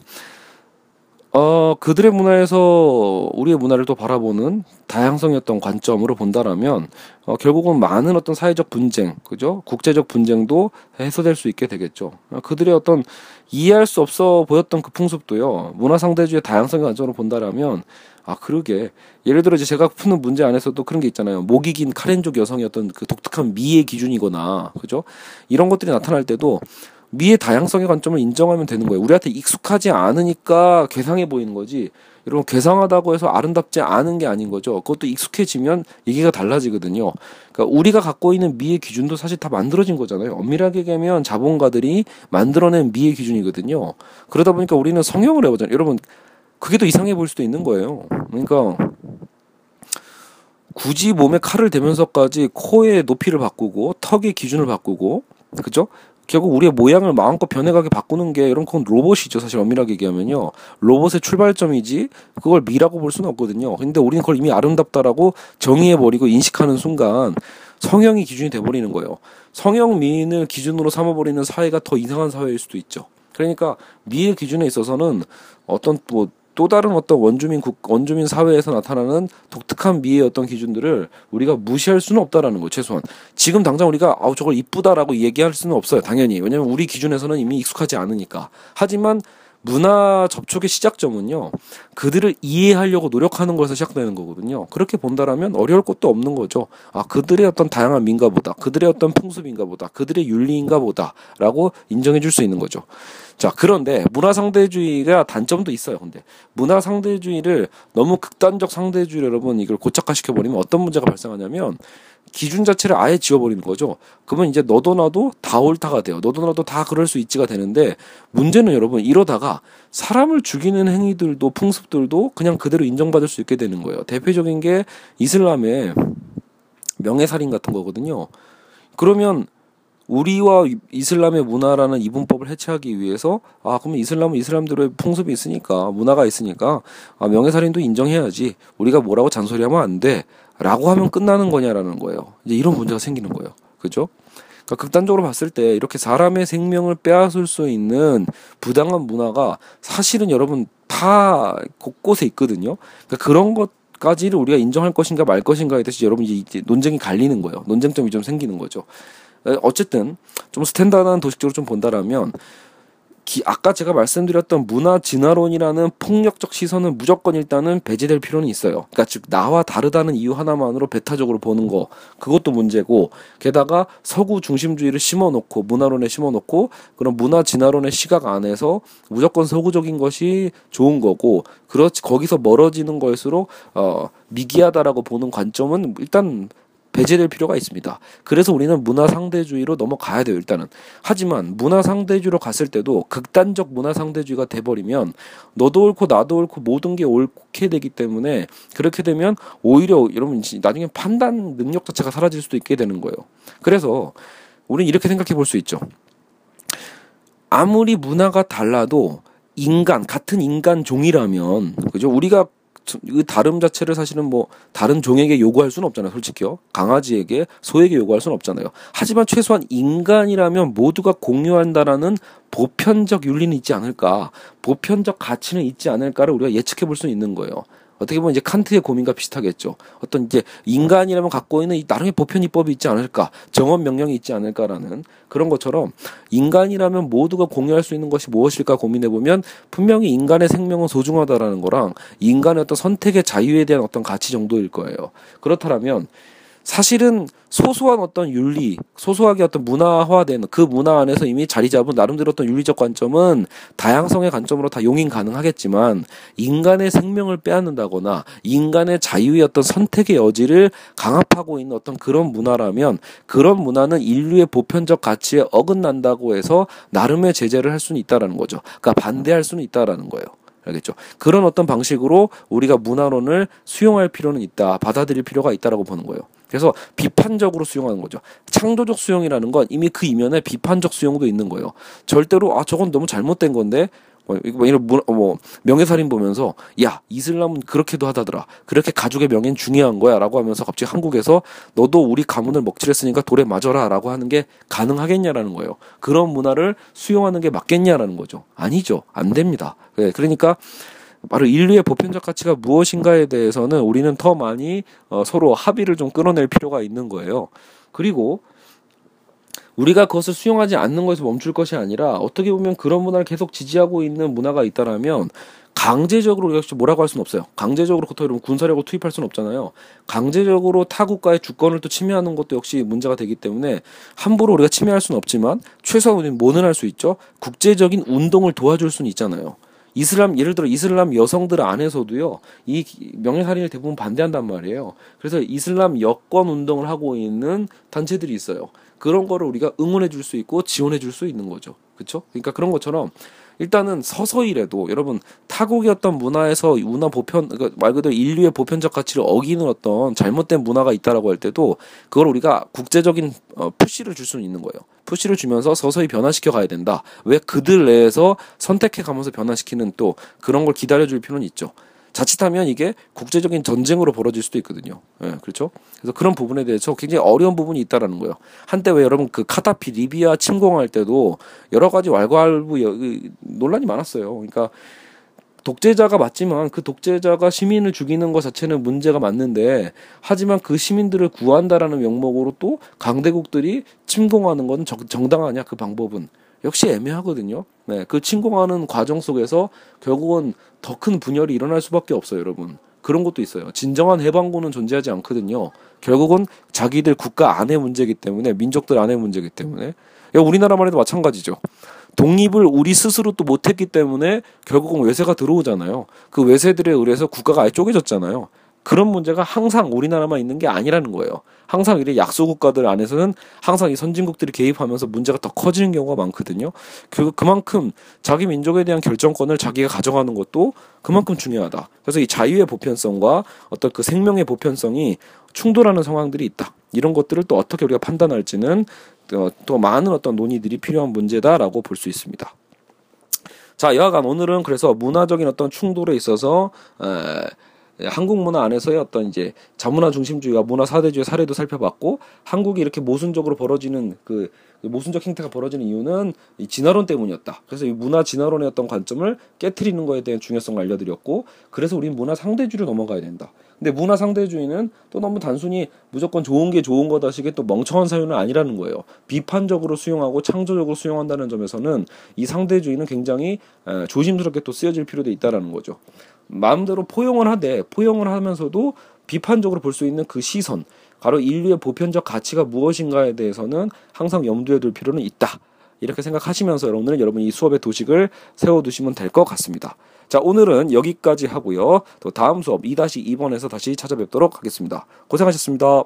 어, 그들의 문화에서 우리의 문화를 또 바라보는 다양성이었던 관점으로 본다라면, 어, 결국은 많은 어떤 사회적 분쟁, 그죠? 국제적 분쟁도 해소될 수 있게 되겠죠. 어, 그들의 어떤 이해할 수 없어 보였던 그 풍습도요, 문화 상대주의 다양성의 관점으로 본다라면, 아, 그러게. 예를 들어 이제 제가 푸는 문제 안에서도 그런 게 있잖아요. 목이 긴 카렌족 여성의 어떤 그 독특한 미의 기준이거나, 그죠? 이런 것들이 나타날 때도 미의 다양성의 관점을 인정하면 되는 거예요. 우리한테 익숙하지 않으니까 괴상해 보이는 거지. 여러분 괴상하다고 해서 아름답지 않은 게 아닌 거죠. 그것도 익숙해지면 얘기가 달라지거든요. 그러니까 우리가 갖고 있는 미의 기준도 사실 다 만들어진 거잖아요. 엄밀하게 얘기하면 자본가들이 만들어낸 미의 기준이거든요. 그러다 보니까 우리는 성형을 해보잖아요. 여러분 그게 더 이상해 보일 수도 있는 거예요. 그러니까 굳이 몸에 칼을 대면서까지 코의 높이를 바꾸고 턱의 기준을 바꾸고 그죠? 결국 우리의 모양을 마음껏 변해가게 바꾸는 게 이런 건 로봇이죠. 사실 엄밀하게 얘기하면요. 로봇의 출발점이지 그걸 미라고 볼 수는 없거든요. 근데 우리는 그걸 이미 아름답다라고 정의해버리고 인식하는 순간 성형이 기준이 돼버리는 거예요. 성형 미인을 기준으로 삼아버리는 사회가 더 이상한 사회일 수도 있죠. 그러니까 미의 기준에 있어서는 어떤 뭐 또 다른 어떤 원주민 국 원주민 사회에서 나타나는 독특한 미의 어떤 기준들을 우리가 무시할 수는 없다라는 거 최소한. 지금 당장 우리가 아우 저걸 이쁘다라고 얘기할 수는 없어요 당연히. 왜냐면 우리 기준에서는 이미 익숙하지 않으니까. 하지만 문화 접촉의 시작점은요 그들을 이해하려고 노력하는 것에서 시작되는 거거든요. 그렇게 본다라면 어려울 것도 없는 거죠. 아 그들의 어떤 다양한 민가 보다 그들의 어떤 풍습인가 보다 그들의 윤리인가 보다라고 인정해 줄 수 있는 거죠 자, 그런데 문화 상대주의가 단점도 있어요. 근데 문화 상대주의를 너무 극단적 상대주의 여러분 이걸 고착화시켜 버리면 어떤 문제가 발생하냐면 기준 자체를 아예 지워버리는 거죠. 그러면 이제 너도 나도 다 옳다가 돼요. 너도 나도 다 그럴 수 있지가 되는데 문제는 여러분 이러다가 사람을 죽이는 행위들도 풍습들도 그냥 그대로 인정받을 수 있게 되는 거예요. 대표적인 게 이슬람의 명예살인 같은 거거든요. 그러면 우리와 이슬람의 문화라는 이분법을 해체하기 위해서 아 그러면 이슬람은 이슬람들의 풍습이 있으니까 문화가 있으니까 아 명예살인도 인정해야지. 우리가 뭐라고 잔소리하면 안 돼라고 하면 끝나는 거냐라는 거예요. 이제 이런 문제가 생기는 거예요. 그죠? 그러니까 극단적으로 봤을 때 이렇게 사람의 생명을 빼앗을 수 있는 부당한 문화가 사실은 여러분 다 곳곳에 있거든요. 그러니까 그런 것 까지를 우리가 인정할 것인가 말 것인가에 대해서 여러분 이제 논쟁이 갈리는 거예요. 논쟁점이 좀 생기는 거죠. 어쨌든 좀 스탠다드한 도식적으로 좀 본다라면 기, 아까 제가 말씀드렸던 문화 진화론이라는 폭력적 시선은 무조건 일단은 배제될 필요는 있어요. 그러니까 즉 나와 다르다는 이유 하나만으로 배타적으로 보는 거 그것도 문제고 게다가 서구 중심주의를 심어놓고 문화론에 심어놓고 그런 문화 진화론의 시각 안에서 무조건 서구적인 것이 좋은 거고 그렇지 거기서 멀어지는 것일수록 어 미기하다라고 보는 관점은 일단 배제될 필요가 있습니다. 그래서 우리는 문화 상대주의로 넘어가야 돼요, 일단은. 하지만 문화 상대주의로 갔을 때도 극단적 문화 상대주의가 돼버리면 너도 옳고 나도 옳고 모든 게 옳게 되기 때문에 그렇게 되면 오히려 여러분 나중에 판단 능력 자체가 사라질 수도 있게 되는 거예요. 그래서 우리는 이렇게 생각해 볼 수 있죠. 아무리 문화가 달라도 인간 같은 인간 종이라면 그죠? 우리가 그 다름 자체를 사실은 뭐 다른 종에게 요구할 수는 없잖아요, 솔직히요. 강아지에게, 소에게 요구할 수는 없잖아요. 하지만 최소한 인간이라면 모두가 공유한다라는 보편적 윤리는 있지 않을까, 보편적 가치는 있지 않을까를 우리가 예측해 볼 수 있는 거예요. 어떻게 보면 이제 칸트의 고민과 비슷하겠죠. 어떤 이제 인간이라면 갖고 있는 이 나름의 보편 입법이 있지 않을까, 정원 명령이 있지 않을까라는 그런 것처럼 인간이라면 모두가 공유할 수 있는 것이 무엇일까 고민해 보면 분명히 인간의 생명은 소중하다라는 거랑 인간의 어떤 선택의 자유에 대한 어떤 가치 정도일 거예요. 그렇다면 사실은 소소한 어떤 윤리, 소소하게 어떤 문화화된 그 문화 안에서 이미 자리 잡은 나름대로 어떤 윤리적 관점은 다양성의 관점으로 다 용인 가능하겠지만 인간의 생명을 빼앗는다거나 인간의 자유의 어떤 선택의 여지를 강압하고 있는 어떤 그런 문화라면 그런 문화는 인류의 보편적 가치에 어긋난다고 해서 나름의 제재를 할 수는 있다라는 거죠. 그러니까 반대할 수는 있다라는 거예요. 알겠죠? 그런 어떤 방식으로 우리가 문화론을 수용할 필요는 있다, 받아들일 필요가 있다라고 보는 거예요. 그래서 비판적으로 수용하는 거죠. 창조적 수용이라는 건 이미 그 이면에 비판적 수용도 있는 거예요. 절대로 아 저건 너무 잘못된 건데? 뭐 이런 뭐, 뭐 명예살인 보면서 야 이슬람은 그렇게도 하다더라. 그렇게 가족의 명예는 중요한 거야라고 하면서 갑자기 한국에서 너도 우리 가문을 먹칠했으니까 돌에 맞아라라고 하는 게 가능하겠냐라는 거예요. 그런 문화를 수용하는 게 맞겠냐라는 거죠. 아니죠. 안 됩니다. 네, 그러니까 바로 인류의 보편적 가치가 무엇인가에 대해서는 우리는 더 많이 어, 서로 합의를 좀 끌어낼 필요가 있는 거예요. 그리고 우리가 그것을 수용하지 않는 것에서 멈출 것이 아니라 어떻게 보면 그런 문화를 계속 지지하고 있는 문화가 있다라면 강제적으로 역시 뭐라고 할 수는 없어요. 강제적으로 여러분 군사력을 투입할 수는 없잖아요. 강제적으로 타 국가의 주권을 또 침해하는 것도 역시 문제가 되기 때문에 함부로 우리가 침해할 수는 없지만 최소한 우리는 뭐는 할 수 있죠. 국제적인 운동을 도와줄 수는 있잖아요. 이슬람 예를 들어 이슬람 여성들 안에서도요 이 명예살인을 대부분 반대한단 말이에요. 그래서 이슬람 여권 운동을 하고 있는 단체들이 있어요. 그런 거를 우리가 응원해 줄 수 있고 지원해 줄 수 있는 거죠. 그렇죠? 그러니까 그런 것처럼 일단은 서서히라도 여러분 어떤 문화에서 문화 보편 그러니까 말 그대로 인류의 보편적 가치를 어기는 어떤 잘못된 문화가 있다라고 할 때도 그걸 우리가 국제적인 어, 푸시를 줄 수는 있는 거예요. 푸시를 주면서 서서히 변화시켜 가야 된다. 왜 그들 내에서 선택해 가면서 변화시키는 또 그런 걸 기다려 줄 필요는 있죠. 자칫하면 이게 국제적인 전쟁으로 벌어질 수도 있거든요. 예, 그렇죠? 그래서 그런 부분에 대해서 굉장히 어려운 부분이 있다라는 거예요. 한때 왜 여러분 그 카다피 리비아 침공할 때도 여러 가지 왈가왈부 논란이 많았어요. 그러니까 독재자가 맞지만 그 독재자가 시민을 죽이는 것 자체는 문제가 맞는데 하지만 그 시민들을 구한다라는 명목으로 또 강대국들이 침공하는 건 정당하냐 그 방법은 역시 애매하거든요. 네, 그 침공하는 과정 속에서 결국은 더 큰 분열이 일어날 수밖에 없어요, 여러분. 그런 것도 있어요. 진정한 해방군은 존재하지 않거든요. 결국은 자기들 국가 안의 문제이기 때문에 민족들 안의 문제이기 때문에 우리나라만 해도 마찬가지죠. 독립을 우리 스스로 또 못했기 때문에 결국은 외세가 들어오잖아요. 그 외세들에 의해서 국가가 아예 쪼개졌잖아요. 그런 문제가 항상 우리나라만 있는 게 아니라는 거예요. 항상 이래 약소 국가들 안에서는 항상 이 선진국들이 개입하면서 문제가 더 커지는 경우가 많거든요. 그 그만큼 자기 민족에 대한 결정권을 자기가 가져가는 것도 그만큼 중요하다. 그래서 이 자유의 보편성과 어떤 그 생명의 보편성이 충돌하는 상황들이 있다. 이런 것들을 또 어떻게 우리가 판단할지는 또, 또 많은 어떤 논의들이 필요한 문제다라고 볼 수 있습니다. 자, 여하간 오늘은 그래서 문화적인 어떤 충돌에 있어서 에, 예, 한국 문화 안에서의 어떤 이제 자문화 중심주의와 문화 사대주의 사례도 살펴봤고 한국이 이렇게 모순적으로 벌어지는 그 모순적 행태가 벌어지는 이유는 이 진화론 때문이었다. 그래서 이 문화 진화론의 어떤 관점을 깨뜨리는 거에 대한 중요성을 알려드렸고 그래서 우리는 문화 상대주의로 넘어가야 된다. 근데 문화 상대주의는 또 너무 단순히 무조건 좋은 게 좋은 거다식의 또 멍청한 사유는 아니라는 거예요. 비판적으로 수용하고 창조적으로 수용한다는 점에서는 이 상대주의는 굉장히 조심스럽게 또 쓰여질 필요도 있다라는 거죠. 마음대로 포용을 하되 포용을 하면서도 비판적으로 볼 수 있는 그 시선, 바로 인류의 보편적 가치가 무엇인가에 대해서는 항상 염두에 둘 필요는 있다. 이렇게 생각하시면서 여러분들은 여러분 이 수업의 도식을 세워두시면 될 것 같습니다. 자, 오늘은 여기까지 하고요. 또 다음 수업 2-2번에서 다시 찾아뵙도록 하겠습니다. 고생하셨습니다.